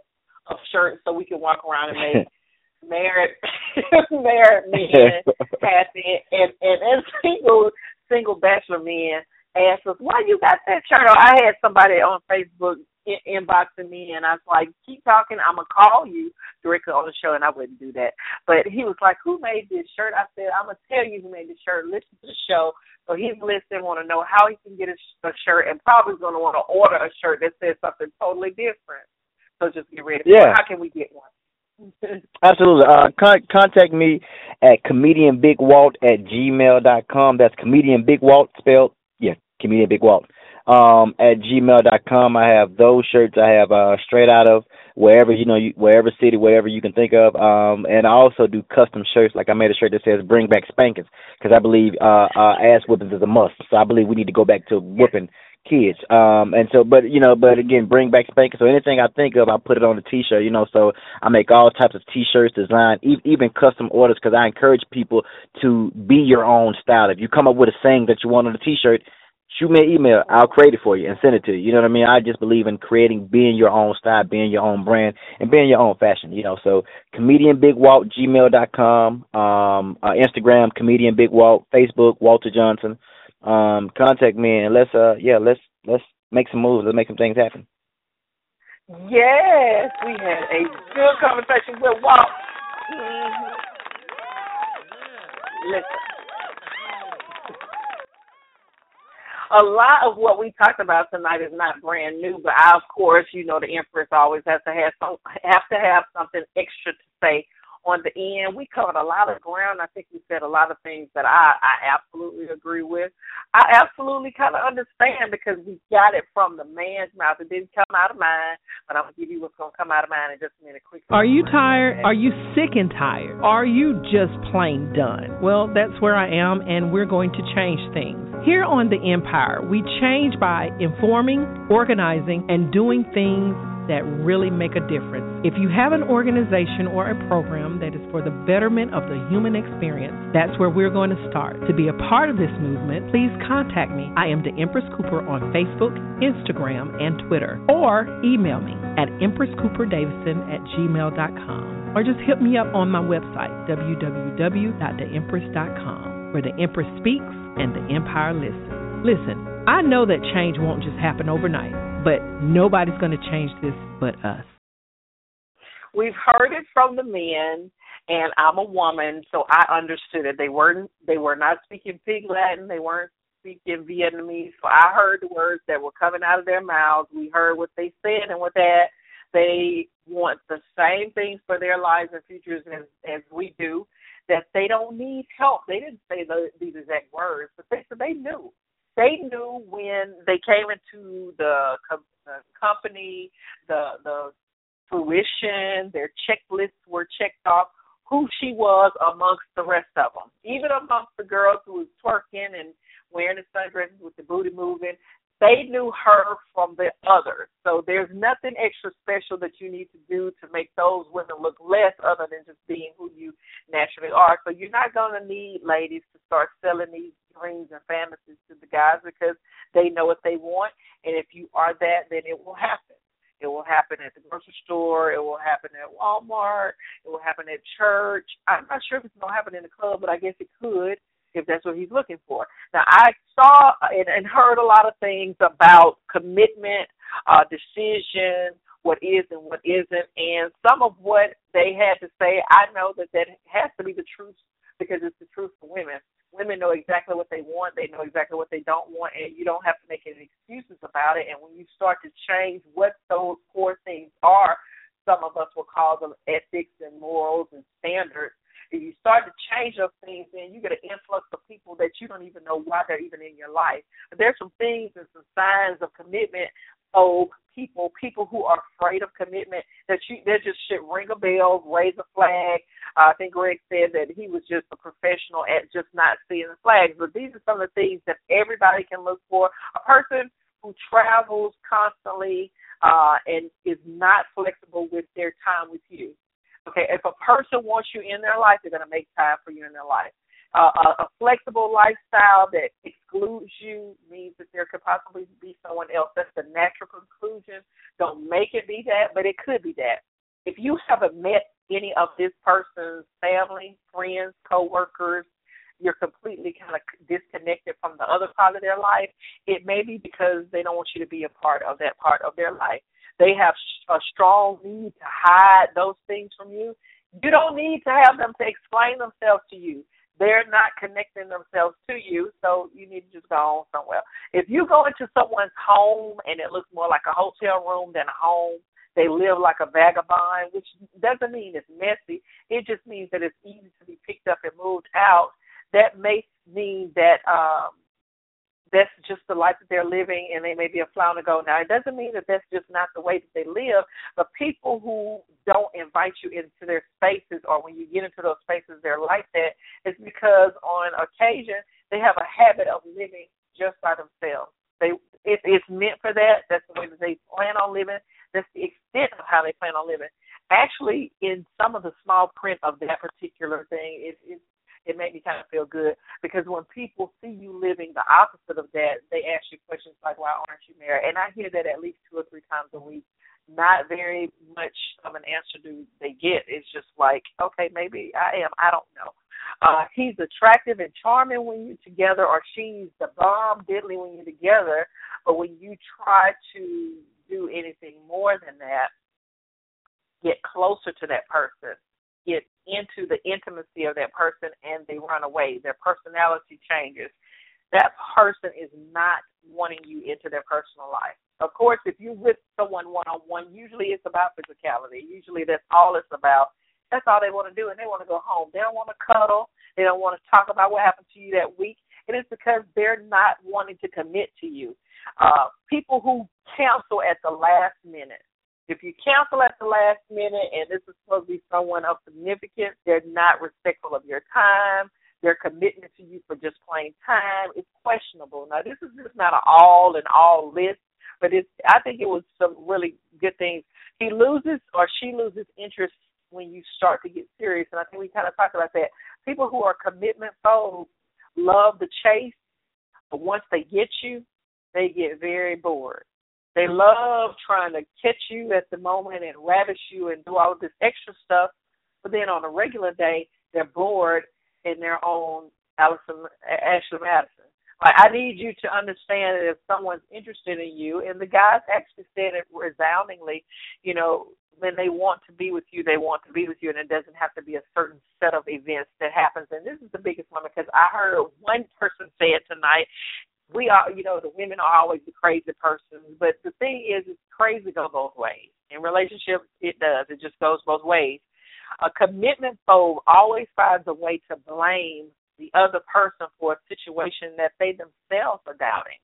of shirts so we can walk around and make [laughs] married [laughs] married men [laughs] happy and, and and single single bachelor men asked us, "Why you got that shirt?" Or I had somebody on Facebook in- inboxing me, and I was like, "Keep talking. I'm gonna call you directly on the show," and I wouldn't do that. But he was like, "Who made this shirt?" I said, "I'm gonna tell you who made the shirt. Listen to the show." So he's listening, want to know how he can get a, sh- a shirt, and probably going to want to order a shirt that says something totally different. So just get ready. Yeah. How can we get one? [laughs] Absolutely. Uh, con- contact me at comedianbigwalt at gmail dot com. That's comedian Big Walt spelled yeah, comedian Big Walt. Um, at gmail dot com. I have those shirts. I have uh, straight out of wherever you know, you, wherever city, wherever you can think of. Um, and I also do custom shirts. Like I made a shirt that says "Bring Back Spankings" because I believe uh, uh, ass whippings is a must. So I believe we need to go back to whooping kids. Um, and so, but you know, but again, bring back spankings. So anything I think of, I put it on a t-shirt. You know, so I make all types of t-shirts, design, e- even custom orders, because I encourage people to be your own style. If you come up with a saying that you want on a t-shirt, shoot me an email. I'll create it for you and send it to you. You know what I mean? I just believe in creating, being your own style, being your own brand, and being your own fashion. You know, so comedian big walt gmail dot com, um, uh, Instagram comedian big walt, Facebook Walter Johnson. Um, contact me and let's uh yeah let's let's make some moves. Let's make some things happen. Yes, we had a good conversation with Walt. Mm-hmm. Listen. A lot of what we talked about tonight is not brand new, but I, of course, you know, the Empress always has to have some, have to have something extra to say on the end. We covered a lot of ground. I think we said a lot of things that I, I absolutely agree with. I absolutely kind of understand because we got it from the man's mouth. It didn't come out of mine, but I'm going to give you what's going to come out of mine in just a minute. Quick. Are you tired? Are you sick and tired? Are you just plain done? Well, that's where I am, and we're going to change things. Here on The Empire, we change by informing, organizing, and doing things that really make a difference. If you have an organization or a program that is for the betterment of the human experience, that's where we're going to start. To be a part of this movement, please contact me. I am the Empress Cooper on Facebook, Instagram, and Twitter, or email me at empresscooperdavison at gmail.com, or just hit me up on my website, www.theempress.com, where the Empress speaks and the Empire listens. Listen, I know that change won't just happen overnight, but nobody's going to change this but us. We've heard it from the men, and I'm a woman, so I understood it. They weren't they were not speaking pig Latin, they weren't speaking Vietnamese. So I heard the words that were coming out of their mouths. We heard what they said, and with that, they want the same things for their lives and futures as as we do. That they don't need help. They didn't say the, these exact words, but they they knew they knew when they came into the, co- the company, the the fruition, their checklists were checked off, who she was amongst the rest of them. Even amongst the girls who was twerking and wearing the sundresses with the booty moving, they knew her from the others. So there's nothing extra special that you need to do to make those women look less other than just being who you naturally are. So you're not going to need ladies to start selling these dreams and fantasies to the guys because they know what they want. And if you are that, then it will happen. It will happen at the grocery store. It will happen at Walmart. It will happen at church. I'm not sure if it's going to happen in the club, but I guess it could if that's what he's looking for. Now, I saw and, and heard a lot of things about commitment, uh, decision, what is and what isn't, and some of what they had to say, I know that that has to be the truth because it's the truth for women. Women know exactly what they want, they know exactly what they don't want, and you don't have to make any excuses about it. And when you start to change what those core things are, some of us will call them ethics and morals and standards if you start to change those things, then you get an influx of people that you don't even know why they're even in your life. But there's some things and some signs of commitment of people, people who are afraid of commitment, that you that just should ring a bell, raise a flag. Uh, I think Greg said that he was just a professional at just not seeing the flags. But these are some of the things that everybody can look for. A person who travels constantly uh, and is not flexible with their time with you. Person wants you in their life, they're going to make time for you in their life. Uh, a, a flexible lifestyle that excludes you means that there could possibly be someone else. That's the natural conclusion. Don't make it be that, but it could be that. If you haven't met any of this person's family, friends, coworkers, you're completely kind of disconnected from the other part of their life. It may be because they don't want you to be a part of that part of their life. They have a strong need to hide those things from you. You don't need to have them to explain themselves to you. They're not connecting themselves to you, so you need to just go on somewhere. If you go into someone's home and it looks more like a hotel room than a home, they live like a vagabond, which doesn't mean it's messy. It just means that it's easy to be picked up and moved out. That may mean that um that's just the life that they're living and they may be a the go. Now, it doesn't mean that that's just not the way that they live, but people who don't invite you into their spaces or when you get into those spaces, they're like that, is because on occasion they have a habit of living just by themselves. They it, it's meant for that. That's the way that they plan on living. That's the extent of how they plan on living. Actually, in some of the small print of that particular thing, it, it it made me kind of feel good because when people see you living the opposite of that, they ask you questions like, "Why aren't you married?" And I hear that at least two or three times a week. Not very much of an answer do they get. It's just like, okay, maybe I am. I don't know. Uh, he's attractive and charming when you're together, or she's the bomb diddly when you're together. But when you try to do anything more than that, get closer to that person, get into the intimacy of that person and they run away. Their personality changes. That person is not wanting you into their personal life. Of course, if you're with someone one on one, usually it's about physicality. Usually that's all it's about. That's all they want to do, and they want to go home. They don't want to cuddle. They don't want to talk about what happened to you that week. And it's because they're not wanting to commit to you. Uh, people who cancel at the last minute if you cancel at the last minute and this is supposed to be someone of significance, they're not respectful of your time. Their commitment to you for just plain time is questionable. Now, this is just not an all and all list, but it's. I think it was some really good things. He loses or she loses interest when you start to get serious, and I think we kind of talked about that. People who are commitment phobes love the chase, but once they get you, they get very bored. They love trying to catch you at the moment and ravish you and do all this extra stuff. But then on a regular day, they're bored in their own Allison Ashley Madison. Like I need you to understand that if someone's interested in you, and the guys actually said it resoundingly, you know, when they want to be with you, they want to be with you, and it doesn't have to be a certain set of events that happens. And this is the biggest one because I heard one person say it tonight, we are, you know, the women are always the crazy persons, but the thing is, it's crazy go both ways. In relationships, it does. It just goes both ways. A commitment phobe always finds a way to blame the other person for a situation that they themselves are doubting.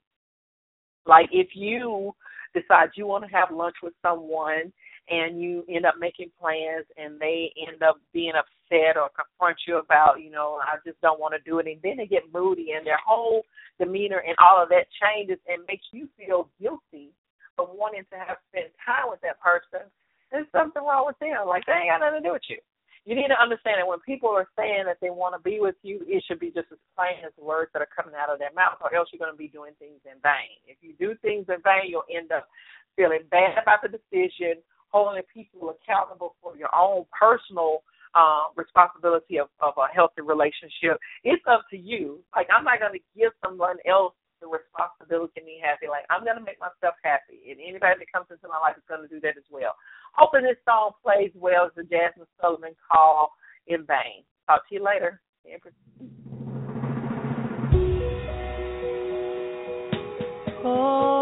Like if you decide you want to have lunch with someone and you end up making plans and they end up being upset or confront you about, you know, I just don't want to do it and then they get moody and their whole demeanor and all of that changes and makes you feel guilty for wanting to have spent time with that person. There's something wrong with them. Like they ain't got nothing to do with you. You need to understand that when people are saying that they want to be with you, it should be just as plain as words that are coming out of their mouth, or else you're going to be doing things in vain. If you do things in vain, you'll end up feeling bad about the decision, holding people accountable for your own personal uh, responsibility of, of a healthy relationship. It's up to you. Like I'm not going to give someone else the responsibility to be happy. Like I'm going to make myself happy, and anybody that comes into my life is going to do that as well. Hoping this song plays well as the Jazmine Sullivan call in vain. Talk to you later. Oh.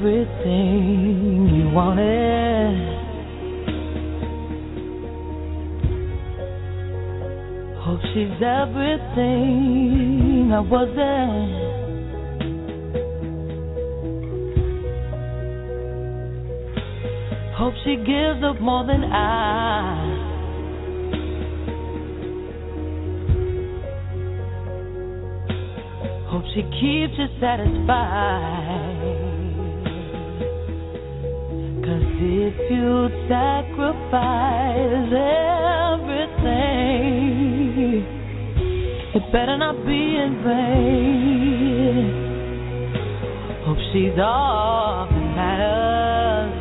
Everything you wanted. Hope she's everything I wasn't. Hope she gives up more than I. Hope she keeps you satisfied. If you sacrifice everything, it better not be in vain. Hope she's all that matters.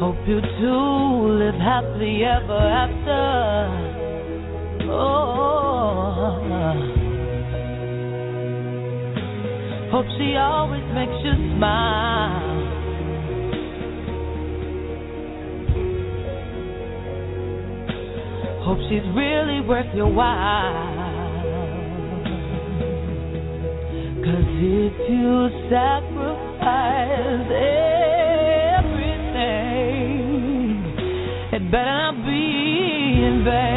Hope you two live happily ever after. Oh. Hope she always makes you smile. Hope she's really worth your while. Cause if you sacrifice everything, it better not be in vain.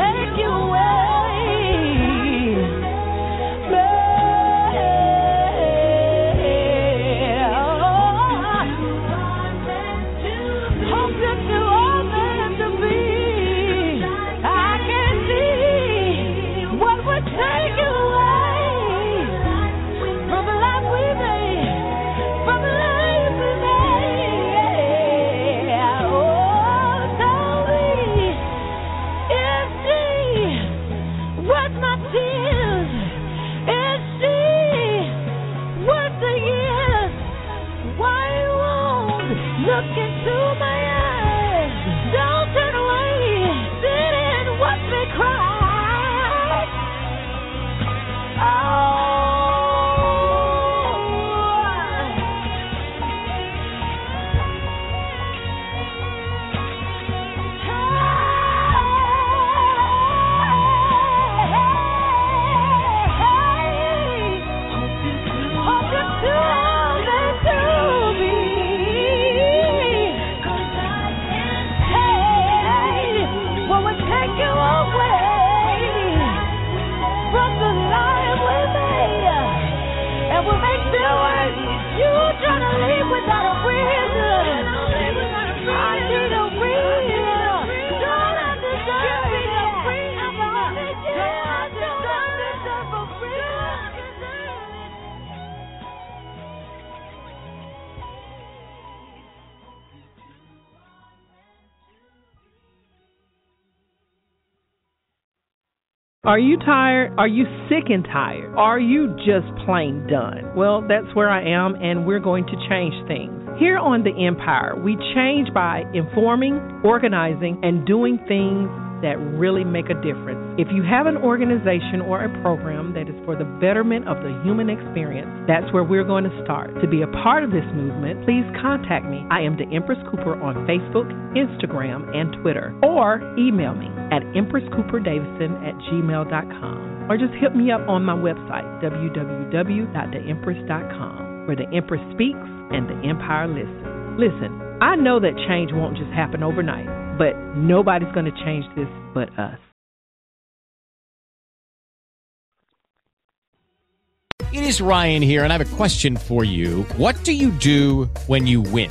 Take you away? Are you tired? Are you sick and tired? Are you just plain done? Well, that's where I am, and we're going to change things. Here on The Empire, we change by informing, organizing, and doing things that really make a difference. If you have an organization or a program that is for the betterment of the human experience, that's where we're going to start. To be a part of this movement, please contact me. I am the Empress Cooper on Facebook, Instagram, and Twitter, or email me at empresscooperdavison at gmail.com, or just hit me up on my website, www.theempress.com, where the Empress speaks and the Empire listens. Listen, I know that change won't just happen overnight, but nobody's going to change this but us. It is Ryan here, and I have a question for you. What do you do when you win?